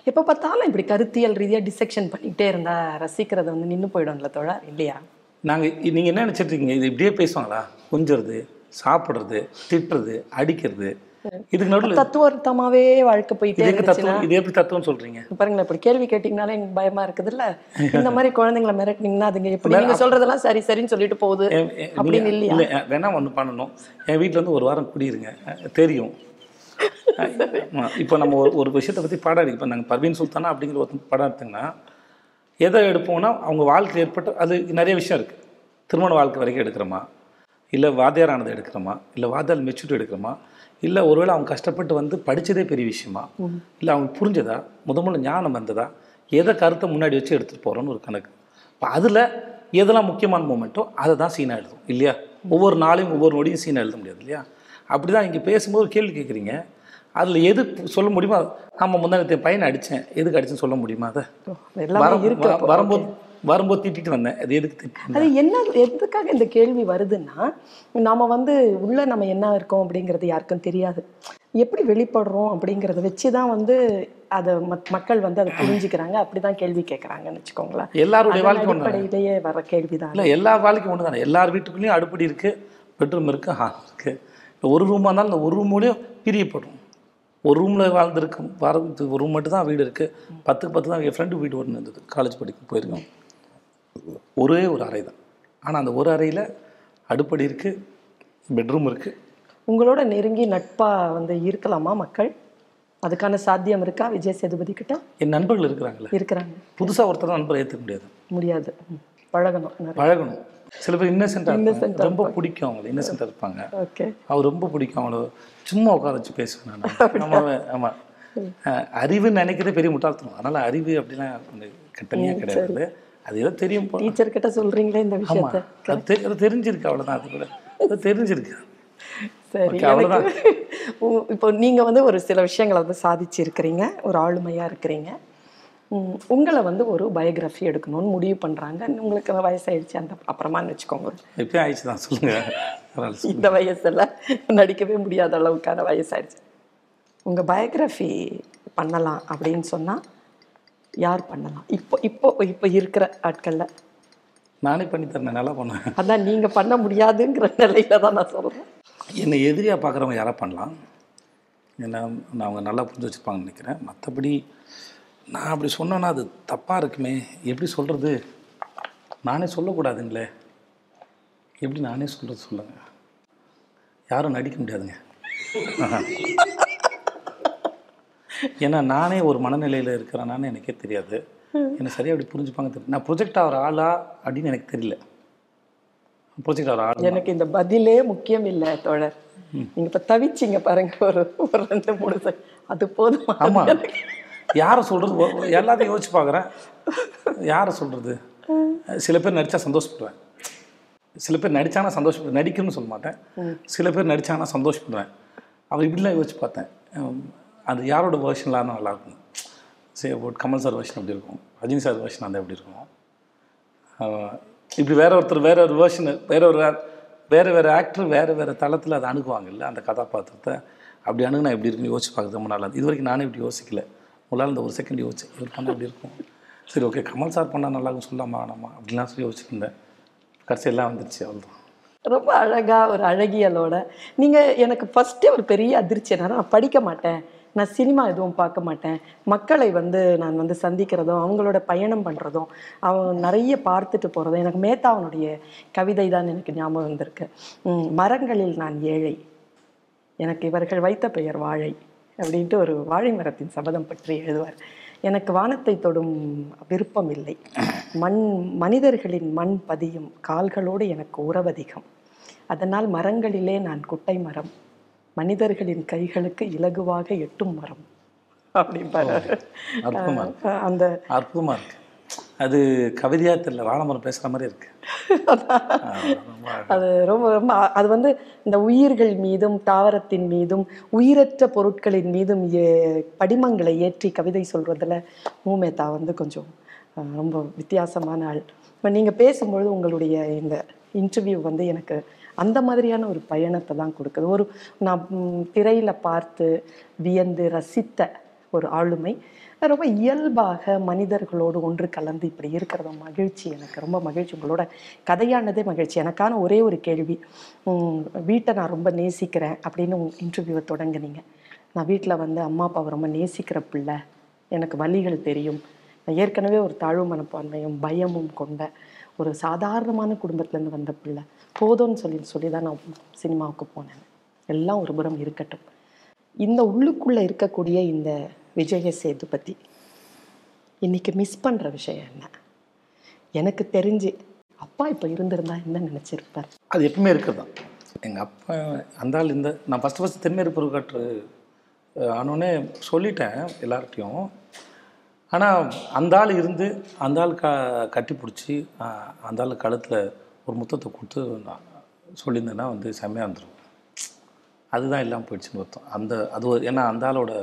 எப்போ பார்த்தாலும் இப்படி கருத்தியல் ரீதியாக டிசெக்ஷன் பண்ணிக்கிட்டே இருந்தால் ரசிக்கிறது வந்து நின்று போயிடும்ல தோழா இல்லையா? நாங்கள் நீங்கள் என்ன நினச்சிட்டு இருக்கீங்க இது இப்படியே பேசுவாங்களா? கொஞ்சுறது சாப்பிட்றது திட்டுறது அடிக்கிறது. இதுக்கு நடுவில் தத்துவார்த்தமாவே வாழ்க்கை போயிட்டே இது எங்க இருந்துச்சுன்னா தத்துவம்? இது எப்படி தத்துவம்னு சொல்கிறீங்க பாருங்களேன் இப்படி கேள்வி கேட்டீங்கனாலே எனக்கு பயமா இருக்குதுல்ல? இந்த மாதிரி குழந்தைங்களை மிரட்டினீங்கன்னா அதுங்க எப்படி நீங்க சொல்றதெல்லாம் சரி சரின்னு சொல்லிட்டு போகுது அப்படின்னு இல்லையா? இல்லை வேணா ஒன்று பண்ணணும். என் வீட்டில் வந்து ஒரு வாரம் குடியிருங்க. தெரியும். இப்போ நம்ம ஒரு ஒரு விஷயத்தை பற்றி பாடம் இப்போ நாங்கள் பர்வீன் சுல்தானா அப்படிங்கிற ஒரு படம் எடுத்தீங்கன்னா எதை எடுப்போம்னா அவங்க வாழ்க்கை ஏற்பட்ட அது நிறைய விஷயம் இருக்குது திருமண வாழ்க்கை வரைக்கும் எடுக்கிறோமா? இல்லை வாத்தியார் ஆனது எடுக்கிறோமா? இல்லை வாத்தியார் மெச்சூரிட்டி எடுக்கிறோமா? இல்லை ஒருவேளை அவங்க கஷ்டப்பட்டு வந்து படிச்சதே பெரிய விஷயமா? இல்லை அவங்க புரிஞ்சதா? முத முதல்ல ஞானம் வந்ததா? எதை கருத்தை முன்னாடி வச்சு எடுத்துகிட்டு போகிறோன்னு ஒரு கணக்கு. இப்போ அதில் எதெல்லாம் முக்கியமான மூமெண்ட்டோ அதை தான் சீனாக எழுதும் இல்லையா? ஒவ்வொரு நாளையும் ஒவ்வொரு நொடியும் சீனாக எழுத முடியாது இல்லையா? அப்படி தான் இங்கே பேசும்போது ஒரு கேள்வி கேட்குறீங்க. அதில் எது சொல்ல முடியுமா ஆமாம் முந்தானத்தை பையனை அடித்தேன் எதுக்கு அடிச்சேன்னு சொல்ல முடியுமா அதை? வரும்போது வரும்போது திட்டிட்டு வந்தேன். அது எதுக்கு அது என்ன எதுக்காக இந்த கேள்வி வருதுன்னா நாம வந்து உள்ள நம்ம என்ன இருக்கோம் அப்படிங்கிறது யாருக்கும் தெரியாது. எப்படி வெளிப்படுறோம் அப்படிங்கிறத வச்சு தான் வந்து அதை மக்- மக்கள் வந்து அதை புரிஞ்சுக்கிறாங்க. அப்படிதான் கேள்வி கேட்குறாங்கன்னு வச்சுக்கோங்களேன். எல்லாருடைய வாழ்க்கை அடிப்படையிலேயே வர கேள்விதான். இல்லை எல்லா வாழ்க்கையும் ஒன்று தானே எல்லார் வீட்டுக்குள்ளேயும் அடுப்படி இருக்குது பெட்ரூம் இருக்குது ஹால் இருக்குது ஒரு ரூமாக இருந்தாலும் இந்த ஒரு ரூம்லேயும் பிரியப்படும். ஒரு ரூமில் வாழ்ந்துருக்கு வர ஒரு ரூம் மட்டும் தான் வீடு இருக்குது பத்துக்கு பத்து தான் என் ஃப்ரெண்டு வீடு ஒன்று இருந்தது. காலேஜ் படிக்க போயிருக்கோம். ஒரே ஒரு அறை தான். ஆனால் அந்த ஒரு அறையில் அடுப்படி இருக்குது பெட்ரூம் இருக்குது உங்களோட நெருங்கி நட்பா வந்து இருக்கலாமா மக்கள்? அதுக்கான சாத்தியம் இருக்கா? விஜய் சேதுபதி கிட்ட? என் நண்பர்கள் இருக்கிறாங்களே இருக்கிறாங்க. புதுசாக ஒருத்தர் நண்பரை ஏற்றுக்க முடியாது. முடியாது. பழகணும் பழகணும். சில பேர் இன்னசென்ட்டாக இருப்பாங்க. ரொம்ப பிடிக்கும் அவங்கள. இன்னசென்ட்டாக இருப்பாங்க. ஓகே அவர் ரொம்ப பிடிக்கும் அவளை சும்மா உட்கார வச்சு பேசுவேன் நான். ஆமாம் ஆமாம் அறிவுன்னு நினைக்கிறதே பெரிய முட்டாள்தனம். அதனால் அறிவு அப்படிலாம் கொஞ்சம் கெட்டமையாக கிடையாது. அது ஏதோ தெரியும் டீச்சர் கிட்ட சொல்றீங்களே இந்த விஷயத்த? அது தெரிஞ்சிருக்கு அவ்வளோதான் அது கூட. அது தெரிஞ்சிருக்கு. சரி உ- இப்போ நீங்க வந்து ஒரு சில விஷயங்களை வந்து சாதிச்சிருக்கிறீங்க. ஒரு ஆளுமையா இருக்கிறீங்க. உங்களை வந்து ஒரு பயோகிராஃபி எடுக்கணும்னு முடிவு பண்றாங்க. உங்களுக்கு வயசாயிடுச்சு அந்த அப்புறமான்னு வச்சுக்கோங்க. எப்பயும் ஆயிடுச்சு தான் சொல்லுங்கள். இந்த வயசுல நடிக்கவே முடியாத அளவுக்கான வயசாயிடுச்சு. உங்க பயோகிராஃபி பண்ணலாம் அப்படின்னு சொன்னா யார் பண்ணலாம்? இப்போ இப்போ இப்போ இருக்கிற ஆட்கள்ல. நானே பண்ணி தரேன் நல்லா பண்ணுவேன். அதான் நீங்க பண்ண முடியாதுங்கிற நிலையில தான் நான் சொல்றேன். என்னை எதிரியாக பார்க்குறவங்க யாரை பண்ணலாம். என்ன நான் அவங்க நல்லா புரிஞ்சு வச்சுருப்பாங்கன்னு நினைக்கிறேன். மற்றபடி நான் அப்படி சொன்னேன்னா அது தப்பாக இருக்குமே. எப்படி சொல்கிறது நானே சொல்லக்கூடாதுங்களே. எப்படி நானே சொல்கிறது சொல்லுங்க. யாரும் நடிக்க முடியாதுங்க. ஏன்னா நானே ஒரு மனநிலையில் இருக்கிறேனான்னு எனக்கே தெரியாது. என்னை சரியாக அப்படி புரிஞ்சுப்பாங்க தெரியும் நான் ப்ரொஜெக்ட் ஆகிற ஆளா அப்படின்னு எனக்கு தெரியல. ப்ரொஜெக்ட் ஆகிற ஆள்? எனக்கு இந்த பதிலே முக்கியம் இல்லை தோழர். நீங்க இப்ப தவிச்சிங்க பாருங்க ஒரு ஒரு ரெண்டு மூணு அது போதும்? ஆமாம் யாரை சொல்கிறது எல்லாத்தையும் யோசிச்சு பார்க்குறேன் யாரை சொல்கிறது சில பேர் நடித்தா சந்தோஷப்படுவேன். சில பேர் நடித்தானா சந்தோஷப்படுவேன். நடிக்கணும்னு சொல்ல மாட்டேன். சில பேர் நடித்தானா சந்தோஷப்படுவேன். அவர் இப்படிலாம் யோசிச்சு பார்த்தேன். அது யாரோட வேர்ஷன்லாம் நல்லாயிருக்கும் சரி ஒரு கமல் சார் வேர்ஷன் அப்படி இருக்கும். ரஜினி சார் வேர்ஷன் அந்த எப்படி இருக்கும். இப்படி வேற ஒருத்தர் வேற ஒரு வேர்ஷன் வேற ஒரு வேறு வேறு ஆக்டர் வேறு வேறு தளத்தில் அதை அணுகுவாங்கல்ல அந்த கதாபாத்திரத்தை. அப்படி அணுகுனா எப்படி இருக்குன்னு யோசிச்சு பார்க்குறது ரொம்ப நல்லா இது வரைக்கும் நானே இப்படி யோசிக்கல. உங்களால் இந்த ஒரு செகண்ட் யோசிச்சு இவர் பண்ணால் எப்படி இருக்கும். சரி ஓகே கமல் சார் பண்ணால் நல்லா இருக்கும் சொல்லாமா வேணாமா? அப்படிலாம் சொல்லி யோசிச்சுருந்தேன். கடைசியெல்லாம் வந்துருச்சு அவ்வளோதான் ரொம்ப அழகாக ஒரு அழகியலோட. நீங்கள் எனக்கு ஃபஸ்ட்டே ஒரு பெரிய அதிர்ச்சி என்னன்னா நான் படிக்க மாட்டேன். நான் சினிமா எதுவும் பார்க்க மாட்டேன். மக்களை வந்து நான் வந்து சந்திக்கிறதும் அவங்களோட பயணம் பண்ணுறதும் அவன் நிறைய பார்த்துட்டு போகிறதும் எனக்கு மேத்தாவனுடைய கவிதை தான் எனக்கு ஞாபகம் வந்திருக்கு. மரங்களில் நான் ஏழை. எனக்கு இவர்கள் வைத்த பெயர் வாழை. அப்படின்ட்டு ஒரு வாழை மரத்தின் சபதம் பற்றி எழுதுவார். எனக்கு வானத்தை தொடும் விருப்பம் இல்லை மண் மனிதர்களின் மண் பதியும் கால்களோடு எனக்கு உறவதிகம். அதனால் மரங்களிலே நான் குட்டை மரம் மனிதர்களின் கைகளுக்கு இலகுவாக எட்டும் மரம். அப்படிம்பாரு. அந்த அற்புதமாக இருக்கு. அது கவிதையாக தெரியல. வாழமரம் பேசுகிற மாதிரி இருக்கு. அது ரொம்ப ரொம்ப அது வந்து இந்த உயிர்கள் மீதும் தாவரத்தின் மீதும் உயிரற்ற பொருட்களின் மீதும் ஏ- படிமங்களை ஏற்றி கவிதை சொல்றதுல மூமேதா வந்து கொஞ்சம் ரொம்ப வித்தியாசமான ஆள். இப்போ நீங்கள் பேசும்பொழுது உங்களுடைய இந்த இன்டர்வியூ வந்து எனக்கு அந்த மாதிரியான ஒரு பயணத்தை தான் கொடுக்குது. ஒரு நான் திரையில் பார்த்து வியந்து ரசித்த ஒரு ஆளுமை. ரொம்ப இயல்பாக மனிதர்களோடு ஒன்று கலந்து இப்படி இருக்கிறத மகிழ்ச்சி. எனக்கு ரொம்ப மகிழ்ச்சி. உங்களோட கதையானதே மகிழ்ச்சி. எனக்கான ஒரே ஒரு கேள்வி. வீட்டை நான் ரொம்ப நேசிக்கிறேன் அப்படின்னு இன்டர்வியூவை தொடங்குனீங்க. நான் வீட்டில் வந்து அம்மா அப்பாவை ரொம்ப நேசிக்கிற பிள்ளை. எனக்கு வலிகள் தெரியும். நான் ஏற்கனவே ஒரு தாழ்வு மனப்பான்மையும் பயமும் கொண்ட ஒரு சாதாரணமான குடும்பத்துலேருந்து வந்த பிள்ளை. போதும்னு சொல்லி சொல்லி தான் நான் சினிமாவுக்கு போனேன். எல்லாம் ஒரு புறம் இருக்கட்டும். இந்த உள்ளுக்குள்ளே இருக்கக்கூடிய இந்த விஜய சேதுபதி இன்னைக்கு மிஸ் பண்ணுற விஷயம் என்ன? எனக்கு தெரிஞ்சு அப்பா இப்போ இருந்திருந்தா என்ன நினச்சிருப்பார்? அது எப்பவுமே இருக்கிறது தான் எங்கள் அப்பா அந்த ஆள் இந்த நான் ஃபஸ்ட்டு ஃபஸ்ட்டு தென்மேற்கு பருவக்காற்று ஆனோடனே சொல்லிட்டேன் எல்லார்ட்டையும் ஆனால் அந்த ஆள் இருந்து அந்த ஆள் க கட்டி பிடிச்சி அந்த ஆள் கழுத்தில் ஒரு முத்தத்தை கொடுத்து நான் சொல்லியிருந்தேன்னா வந்து செம்மையாக இருந்திருக்கும். அதுதான் இல்லாமல் போயிடுச்சுன்னு அர்த்தம். அந்த அது ஒரு ஏன்னா அந்த ஆளோட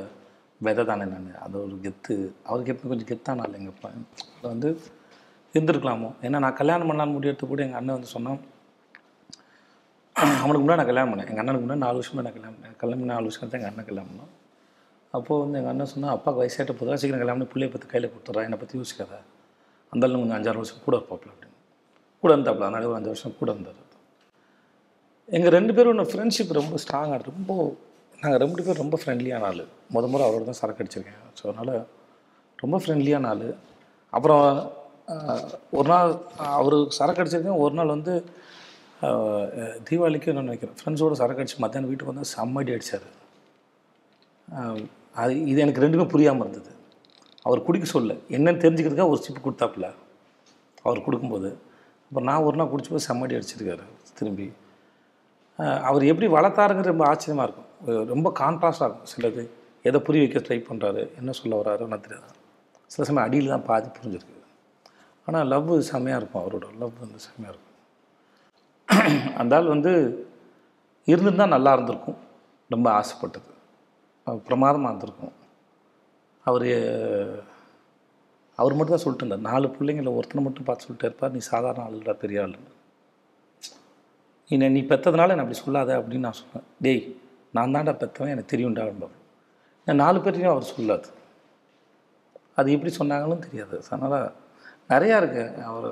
விதை தானே நான்? அது ஒரு கெத்து. அவருக்கு எப்போ கொஞ்சம் கெத்தான இல்லை எங்கள் அப்பா. அது வந்து இருந்திருக்கலாமோ? ஏன்னா நான் கல்யாணம் பண்ணான்னு முடியறது கூட எங்கள் அண்ணன் வந்து சொன்னான். அவனுக்கு முன்னாடி நான் கல்யாணம் பண்ணேன். எங்கள் அண்ணனுக்கு முன்னாடி நாலு வருஷமாக நான் கல்யாணம் பண்ணேன். கல்யாணம் நாலு வருஷம் தான் எங்கள் அண்ணன் கல்யாணம் பண்ணோம் அப்போது வந்து எங்கள் அண்ணன் சொன்னால் அப்பாவுக்கு வயசாகிட்ட போதா சீக்கிரம் கல்யாணம் பண்ணி பிள்ளைய பற்றி கையில் கொடுத்துட்றா. என்னை பற்றி யோசிக்காத. அந்த கொஞ்சம் அஞ்சாறு வருஷம் கூட இருப்பாப்பில் அப்படின்னு. கூட இருந்தாப்பில் அதனால ஒரு அஞ்சு வருஷம் கூட இருந்தார். எங்கள் ரெண்டு பேரும் ஃப்ரெண்ட்ஷிப் ரொம்ப ஸ்ட்ராங்காக ரொம்ப நாங்கள் ரெண்டு பேரும் ரொம்ப ஃப்ரெண்ட்லியான ஆள். முத முறை அவரோட தான் சரக்கு அடிச்சிருக்கேன். ஸோ அதனால் ரொம்ப ஃப்ரெண்ட்லியான ஆள். அப்புறம் ஒரு நாள் அவர் சரக்கு அடிச்சிருக்கேன். ஒரு நாள் வந்து தீபாவளிக்கு நான் நினைக்கிறேன். ஃப்ரெண்ட்ஸோட சரக்கு அடிச்சு மத்தியானம் வீட்டுக்கு வந்து செம்மடி அடித்தார் அது இது எனக்கு ரெண்டுமே புரியாமல் இருந்தது. அவர் குடிக்க சொல்ல என்னன்னு தெரிஞ்சுக்கிறதுக்காக ஒரு சிப்பு கொடுத்தாப்புல. அவர் கொடுக்கும்போது. அப்புறம் நான் ஒரு நாள் குடிச்சு போய் செம்மடி அடிச்சிருக்காரு திரும்பி. அவர் எப்படி வளர்த்தாருங்கிறது ரொம்ப ஆச்சரியமாக இருக்கும். ரொம்ப கான்ட்ராஸ்டாக இருக்கும். சிலது எதை புரிய வைக்க ட்ரை பண்ணுறாரு என்ன சொல்ல வராரு என்ன தெரியாது. சில சமயம் அடியில் தான் பாதி புரிஞ்சிருக்கு. ஆனால் லவ் செம்மையாக இருக்கும் அவரோட. லவ் வந்து செம்மையாக இருக்கும். அந்த ஆள் வந்து இருந்திருந்தால் நல்லா இருந்திருக்கும். ரொம்ப ஆசைப்பட்டது. பிரமாதமாக இருந்திருக்கும். அவர் அவர் மட்டும் தான் சொல்லிட்டு இருந்தார். நாலு பிள்ளைங்கள ஒருத்தனை மட்டும் பார்த்து சொல்லிட்டே இருப்பார். நீ சாதாரண ஆள் பெரிய ஆளுன்னு என்னை நீ பெற்றதுனால என்னை அப்படி சொல்லாத அப்படின்னு நான் சொன்னேன். டேய் நான் தான்டா பெற்றவன் எனக்கு தெரியும்டா என்பவர் நான் நாலு பேர்ட்டையும் அவர் சொல்லாது. அது எப்படி சொன்னாங்களும் தெரியாது. அதனால் நிறையா இருக்கு. அவர்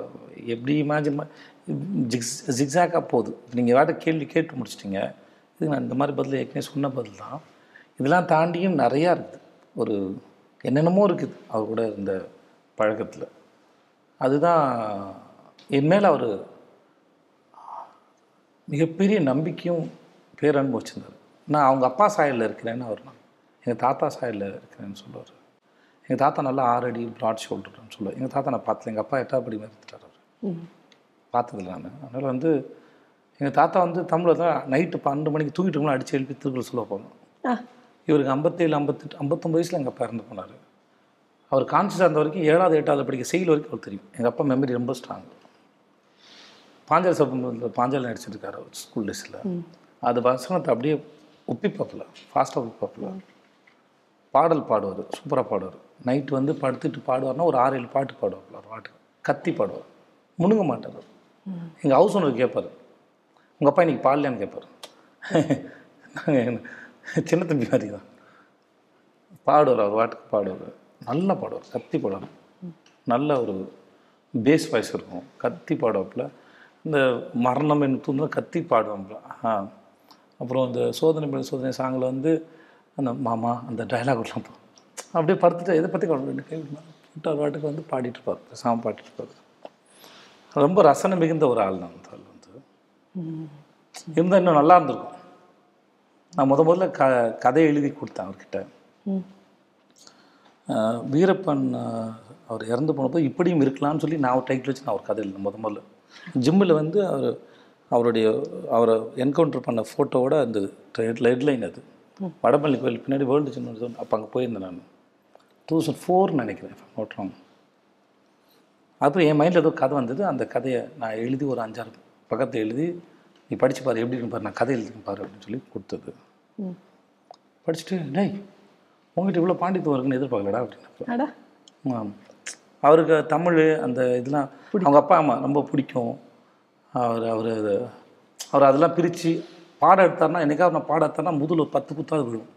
எப்படி இமேஜின் ஜிக்ஸ் ஜிக்ஸாக்காக போகுது. நீங்கள் வேறு கேள்வி கேட்டு முடிச்சிட்டிங்க. இது நான் இந்த மாதிரி பதில் ஏற்கனவே சொன்ன பதில் தான். இதெல்லாம் தாண்டியும் நிறையா இருக்குது. ஒரு என்னென்னமோ இருக்குது அவர் கூட இருந்த பழக்கத்தில். அதுதான் என் மேலே அவர் மிகப்பெரிய நம்பிக்கையும் பேரன்பு வச்சிருந்தார். நான் அவங்க அப்பா சாயலில் இருக்கிறேன்னு அவர் நான் எங்கள் தாத்தா சாயலில் இருக்கிறேன்னு சொல்லுவார். எங்கள் தாத்தா நல்லா ஆறடி ப்ராட் ஷோல்டர்னு சொல்லுவார். எங்கள் தாத்தா நான் பார்த்தல எங்கள் அப்பா எட்டாவது படி மாதிரி எடுத்துட்டார் அவர் பார்த்ததில்ல நான். அதனால் வந்து எங்கள் தாத்தா வந்து தமிழில் தான் நைட்டு பன்னெண்டு மணிக்கு தூங்கிட்டு இருக்கணும் அடித்து எழுப்பி திருக்குறள் சொல்ல ஆ. இவருக்கு ஐம்பத்தேழு ஐம்பத்தெட்டு ஐம்பத்தொம்பது வயசில் எங்கள் அப்பா இறந்து போனார். அவர் கான்சியஸாக இருந்த வரைக்கும் ஏழாவது எட்டாவது படிக்க செயல் வரைக்கும் அவர் தெரியும். எங்கள் அப்பா மெமரி ரொம்ப ஸ்ட்ராங் பாஞ்சாலி சபத்தில் பாஞ்சாலி நடிச்சிருக்காரு அவர் ஸ்கூல் டேஸில் அது வசனத்தை அப்படியே ஒப்பிப்பாப்பில் ஃபாஸ்ட்டாக ஒப்பிப்பாப்பில் பாடல் பாடுவார் சூப்பராக பாடுவார். நைட்டு வந்து படுத்துட்டு பாடுவார்னா ஒரு ஆறு ஏழு பாட்டு பாடுவாப்பில் ஒரு பாட்டு. கத்தி பாடுவார். முணுங்க மாட்டார். எங்கள் ஹவுஸ் ஓனர் கேட்பார் உங்கள் அப்பா இன்னைக்கு பாடலையான்னு கேட்பார் நாங்கள் சின்ன தம்பி மாதிரி தான். பாடுவார் அவர் பாட்டுக்கு பாடுவார். நல்லா பாடுவார் கத்தி பாடுவார். நல்ல ஒரு பேஸ் வாய்ஸ் இருக்கும். கத்தி பாடுவாப்புல. இந்த மரணம் என்று தூண்டில் கத்தி பாடுவாப்புல ஆ. அப்புறம் இந்த சோதனை மேல் சோதனை சாங்கில் வந்து அந்த மாமா அந்த டைலாக் பா- அப்படியே படுத்துட்டு எதை பற்றி அவர் பாட்டுக்கு வந்து பாடிட்டு இருப்பார் சாமி பாடிட்டு இருப்பார். ரொம்ப ரசனை மிகுந்த ஒரு ஆள் தான் அந்த ஆள் வந்து. இருந்தால் இன்னும் நல்லா இருந்திருக்கும். நான் முத முதல்ல க கதை எழுதி கொடுத்தேன் அவர்கிட்ட. வீரப்பன் அவர் இறந்து போனப்போ இப்படியும் இருக்கலாம்னு சொல்லி நான் ஒரு டைட்டில் வச்சு நான் ஒரு கதை எழுதினேன் முத முதல்ல. ஜிம்மில் வந்து அவர் அவருடைய அவரை என்கவுண்டர் பண்ண ஃபோட்டோவோட அந்த ஹெட்லைன் அது. வடபள்ளி கோயில் பின்னாடி வேர்ல்டு சின்ன அப்போ அங்கே போயிருந்தேன் நான். டூ தௌசண்ட் ஃபோர் நினைக்கிறேன் நோட்டுறோம் அப்புறம் என் மைண்டில் ஏதோ கதை வந்தது அந்த கதையை நான் எழுதி ஒரு அஞ்சாறு பக்கத்தை எழுதி நீ படிச்சு பாரு எப்படி இருக்கு பாரு நான் கதை எழுதிருக்கேன் பாரு அப்படின்னு சொல்லி கொடுத்தது. படிச்சுட்டு டேய் உங்ககிட்ட இவ்வளோ பாண்டித்துவம் இருக்குன்னு எதிர்பார்க்கலடா அப்படின்னு அடா. ஆம். அவருக்கு தமிழ் அந்த இதெல்லாம் அவங்க அப்பா அம்மா ரொம்ப பிடிக்கும். அவர் அவர் அவர் அதெல்லாம் பிரித்து பாடம் எடுத்தாருன்னா என்னைக்காவது நான் பாடம் எடுத்தாருன்னா முதல்ல ஒரு பத்து குத்தாவது விழும்.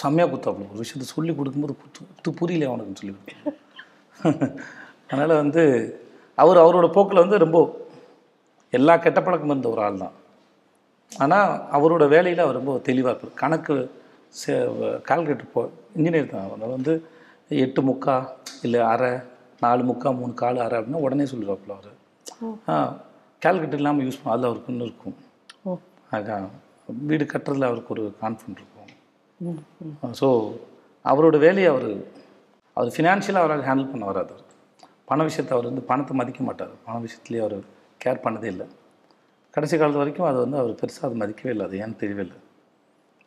செம்மையாக குத்தாப்புல ஒரு விஷயத்தை சொல்லி கொடுக்கும்போது குத்து குத்து புரியல அவனுக்குன்னு சொல்லி அதனால் வந்து அவர் அவரோட போக்கில் வந்து ரொம்ப எல்லா கெட்ட பழக்கமும் இருந்த ஒரு ஆள் தான் ஆனால் அவரோட வேலையில் அவர் ரொம்ப தெளிவாக இருப்பார். கணக்கு கால்குலேட்டர் போ இன்ஜினியர் தான் அதனால் வந்து எட்டு முக்கா இல்லை அரை நாலு முக்கா மூணு கால் அரை அப்படின்னா உடனே சொல்லிடுவாப்புல அவர். ஆ கால்குலேட்டர் இல்லாமல் யூஸ் பண்ண அதில் அவருக்கு இன்னும் இருக்கும். அதான். வீடு கட்டுறதுல அவருக்கு ஒரு கான்ஃபிடென்ட் இருக்கும். ஸோ அவரோட வேலையை அவர் அவர் ஃபினான்ஷியலாக அவரால் ஹேண்டில் பண்ண வராது அவர். பண விஷயத்தை அவர் வந்து பணத்தை மதிக்க மாட்டார். பண விஷயத்துலேயே அவர் கேர் பண்ணதே இல்லை. கடைசி காலத்து வரைக்கும் அது வந்து அவர் பெருசாக அது மதிக்கவே இல்லை. அது ஏன்னு தெரியவே இல்லை.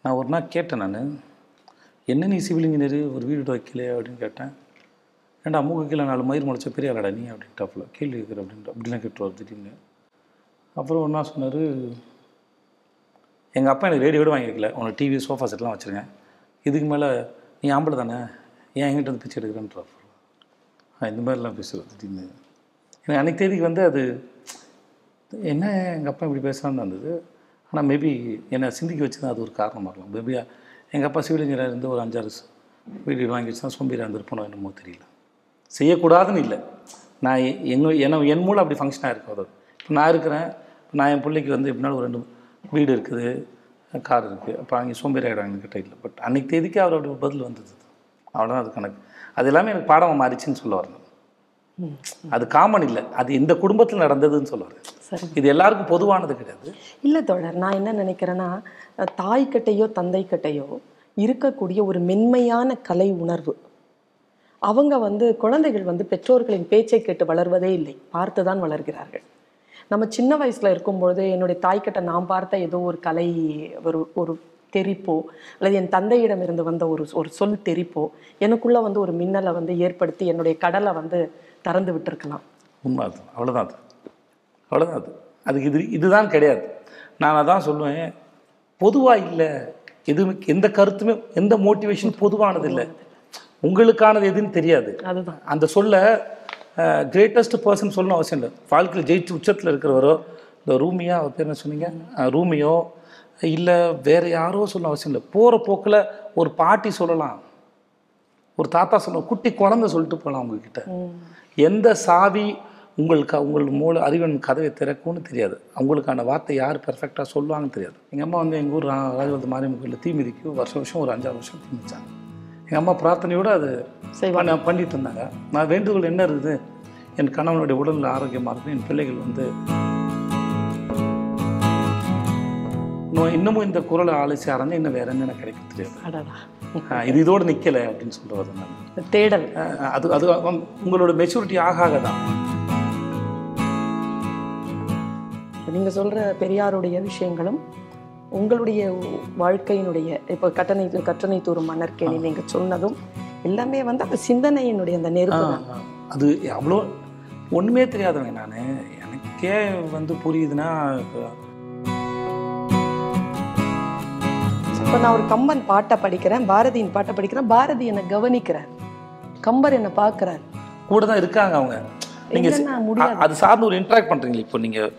நான் ஒரு நாள் கேட்டேன் நான் என்ன நீ சிவில் இன்ஜினியர் ஒரு வீடு வைக்கலையே? அப்படின்னு கேட்டேன். ஏன்டா மூக்கு கீழே நாலு மயிர் முளைச்ச பெரிய ஆளடா நீ அப்படின்ட்டாப்புல. கேள்வி கேட்குற அப்படின்ட்டு. அப்படிலாம் கேட்டுருவார் திடீர்னு. அப்புறம் ஒன்றா சொன்னார் எங்கள் அப்பா எனக்கு ரேடியோ கூட வாங்கி வைக்கல உனக்கு டிவி சோஃபா செட்லாம் வச்சுருங்க இதுக்கு மேலே நீ ஆம்பளை தானே? ஏன் எங்கிட்ட வந்து பிச்சை எடுக்கிறேன்றார் இந்த மாதிரிலாம் பேசுகிறது திடீர்னு. எனக்கு அன்றைக்கு தேதிக்கு வந்து அது என்ன எங்கள் அப்பா இப்படி பேசுகிறான்னு இருந்தது. ஆனால் மேபி என்னை சிந்திக்க வச்சு தான் அது ஒரு காரணமாக இருக்கலாம். மேபி எங்கள் அப்பா சிவில் இன்ஜினியராக இருந்து ஒரு அஞ்சாறு வீடு வாங்கி வச்சு தான் சோம்பேறியாக இருந்திருப்போனோ என்னமோ தெரியல. செய்யக்கூடாதுன்னு இல்லை. நான் எ- எங்க என்ன என் மூலம் அப்படி ஃபங்க்ஷனாக இருக்கும் அது. இப்போ நான் இருக்கிறேன் நான் என் பிள்ளைக்கு வந்து எப்படினாலும் ஒரு ரெண்டு வீடு இருக்குது கார் இருக்குது அப்போ அங்கே சோம்பேறி ஆகிடுவாங்க கிட்ட இல்லை. பட் அன்னைக்கு தேதிக்கு அவர் அப்படி ஒரு பதில் வந்தது. அவ்வளோதான் அது கணக்கு. அது எல்லாமே எனக்கு பாடமாக மாறிச்சுன்னு சொல்ல வரணும் அது காமன் இல்லை. அது இந்த குடும்பத்தில் நடந்ததுன்னு சொல்ல வரேன் சரி. இது எல்லாருக்கும் பொதுவானது கிடையாது. இல்லை தோழர் நான் என்ன நினைக்கிறேன்னா அஹ், தாய்க்கட்டையோ தந்தைக்கட்டையோ இருக்கக்கூடிய ஒரு மென்மையான கலை உணர்வு. அவங்க வந்து குழந்தைகள் வந்து பெற்றோர்களின் பேச்சை கேட்டு வளர்வதே இல்லை. பார்த்து தான் வளர்கிறார்கள். நம்ம சின்ன வயசுல இருக்கும்பொழுது என்னுடைய தாய்க்கிட்ட நான் பார்த்த ஏதோ ஒரு கலை ஒரு ஒரு தெரிப்போ அல்லது என் தந்தையிடம் இருந்து வந்த ஒரு ஒரு சொல் தெரிப்போ எனக்குள்ள வந்து ஒரு மின்னலை வந்து ஏற்படுத்தி என்னுடைய கடலை வந்து திறந்து விட்டுருக்கலாம். உண்மை அது அவ்வளோதான் அது. அவ்வளோதான் அது. அதுக்கு இது இதுதான் கிடையாது. நான் அதான் சொல்லுவேன் பொதுவாக இல்லை. எதுவுமே எந்த கருத்துமே எந்த மோட்டிவேஷன் பொதுவானது இல்லை. உங்களுக்கானது எதுன்னு தெரியாது. அதுதான். அந்த சொல்ல கிரேட்டஸ்ட் பர்சன் சொல்லணும் அவசியம் இல்லை. வாழ்க்கையில் ஜெயிச்சு உச்சத்தில் இருக்கிறவரோ இந்த ரூமியா அவர் பேர் என்ன சொன்னீங்க? ரூமியோ இல்லை வேற யாரோ சொல்ல அவசியம் இல்லை. போகிற போக்கில் ஒரு பாட்டி சொல்லலாம். ஒரு தாத்தா சொல்ல குட்டி குழந்தை சொல்லிட்டு போகலாம் உங்ககிட்ட. எந்த சாவி உங்களுக்கு உங்கள் மூல அறிவன் கதவை திறக்கும்னு தெரியாது. அவங்களுக்கான வார்த்தை யார் பெர்ஃபெக்டாக சொல்லுவாங்கன்னு தெரியாது. எங்கள் அம்மா வந்து எங்கள் ஊர் ரா- ராஜவரத்து மாரியம்மன் கோயிலில் தீ மிதிக்கும் வருஷம் வருஷம் ஒரு அஞ்சாறு வருஷம் தீ மிதிச்சாங்க. எங்கள் அம்மா பிரார்த்தனையோடு அது பண்ணிட்டு இருந்தாங்க நான் வேண்டுகோள் என்ன இருக்குது என் கணவனுடைய உடல் ஆரோக்கியமாக இருக்கும் என் பிள்ளைகள் வந்து இன்னும் இன்னமும் இந்த குரலை ஆலோசி ஆரஞ்சு இன்னும் வேற என்ன எனக்கு கிடைக்க தெரியாது இது இதோடு நிற்கலை அப்படின்னு சொல்லுவது நான். தேடல். அது அது உங்க- உங்களோட மெச்சூரிட்டி ஆக ஆக தான் நீங்க சொல்ற பெரியாருடைய விஷயங்களும் உங்களுடைய வாழ்க்கையினுடைய இப்போ கட்டணை கற்றணை தூரும் மன்னர்கேணி நீங்க சொன்னதும் எல்லாமே வந்து அந்த சிந்தனையினுடைய அந்த நெருப்பு தான். அது அவ்வளோ ஒன்றுமே தெரியாதவங்க நான். எனக்கே வந்து புரியுதுன்னா இப்ப நான் ஒரு கம்பன் பாட்டை படிக்கிறேன் பாரதியின் பாட்டை படிக்கிறேன் பாரதி என்னை கவனிக்கிறார். கம்பர் என்னை பார்க்கிறார். கூட தான் இருக்காங்க அவங்க. நீங்கள். அது சார்ந்து ஒரு இன்ட்ராக்ட் பண்ணுறீங்க இப்போ நீங்கள்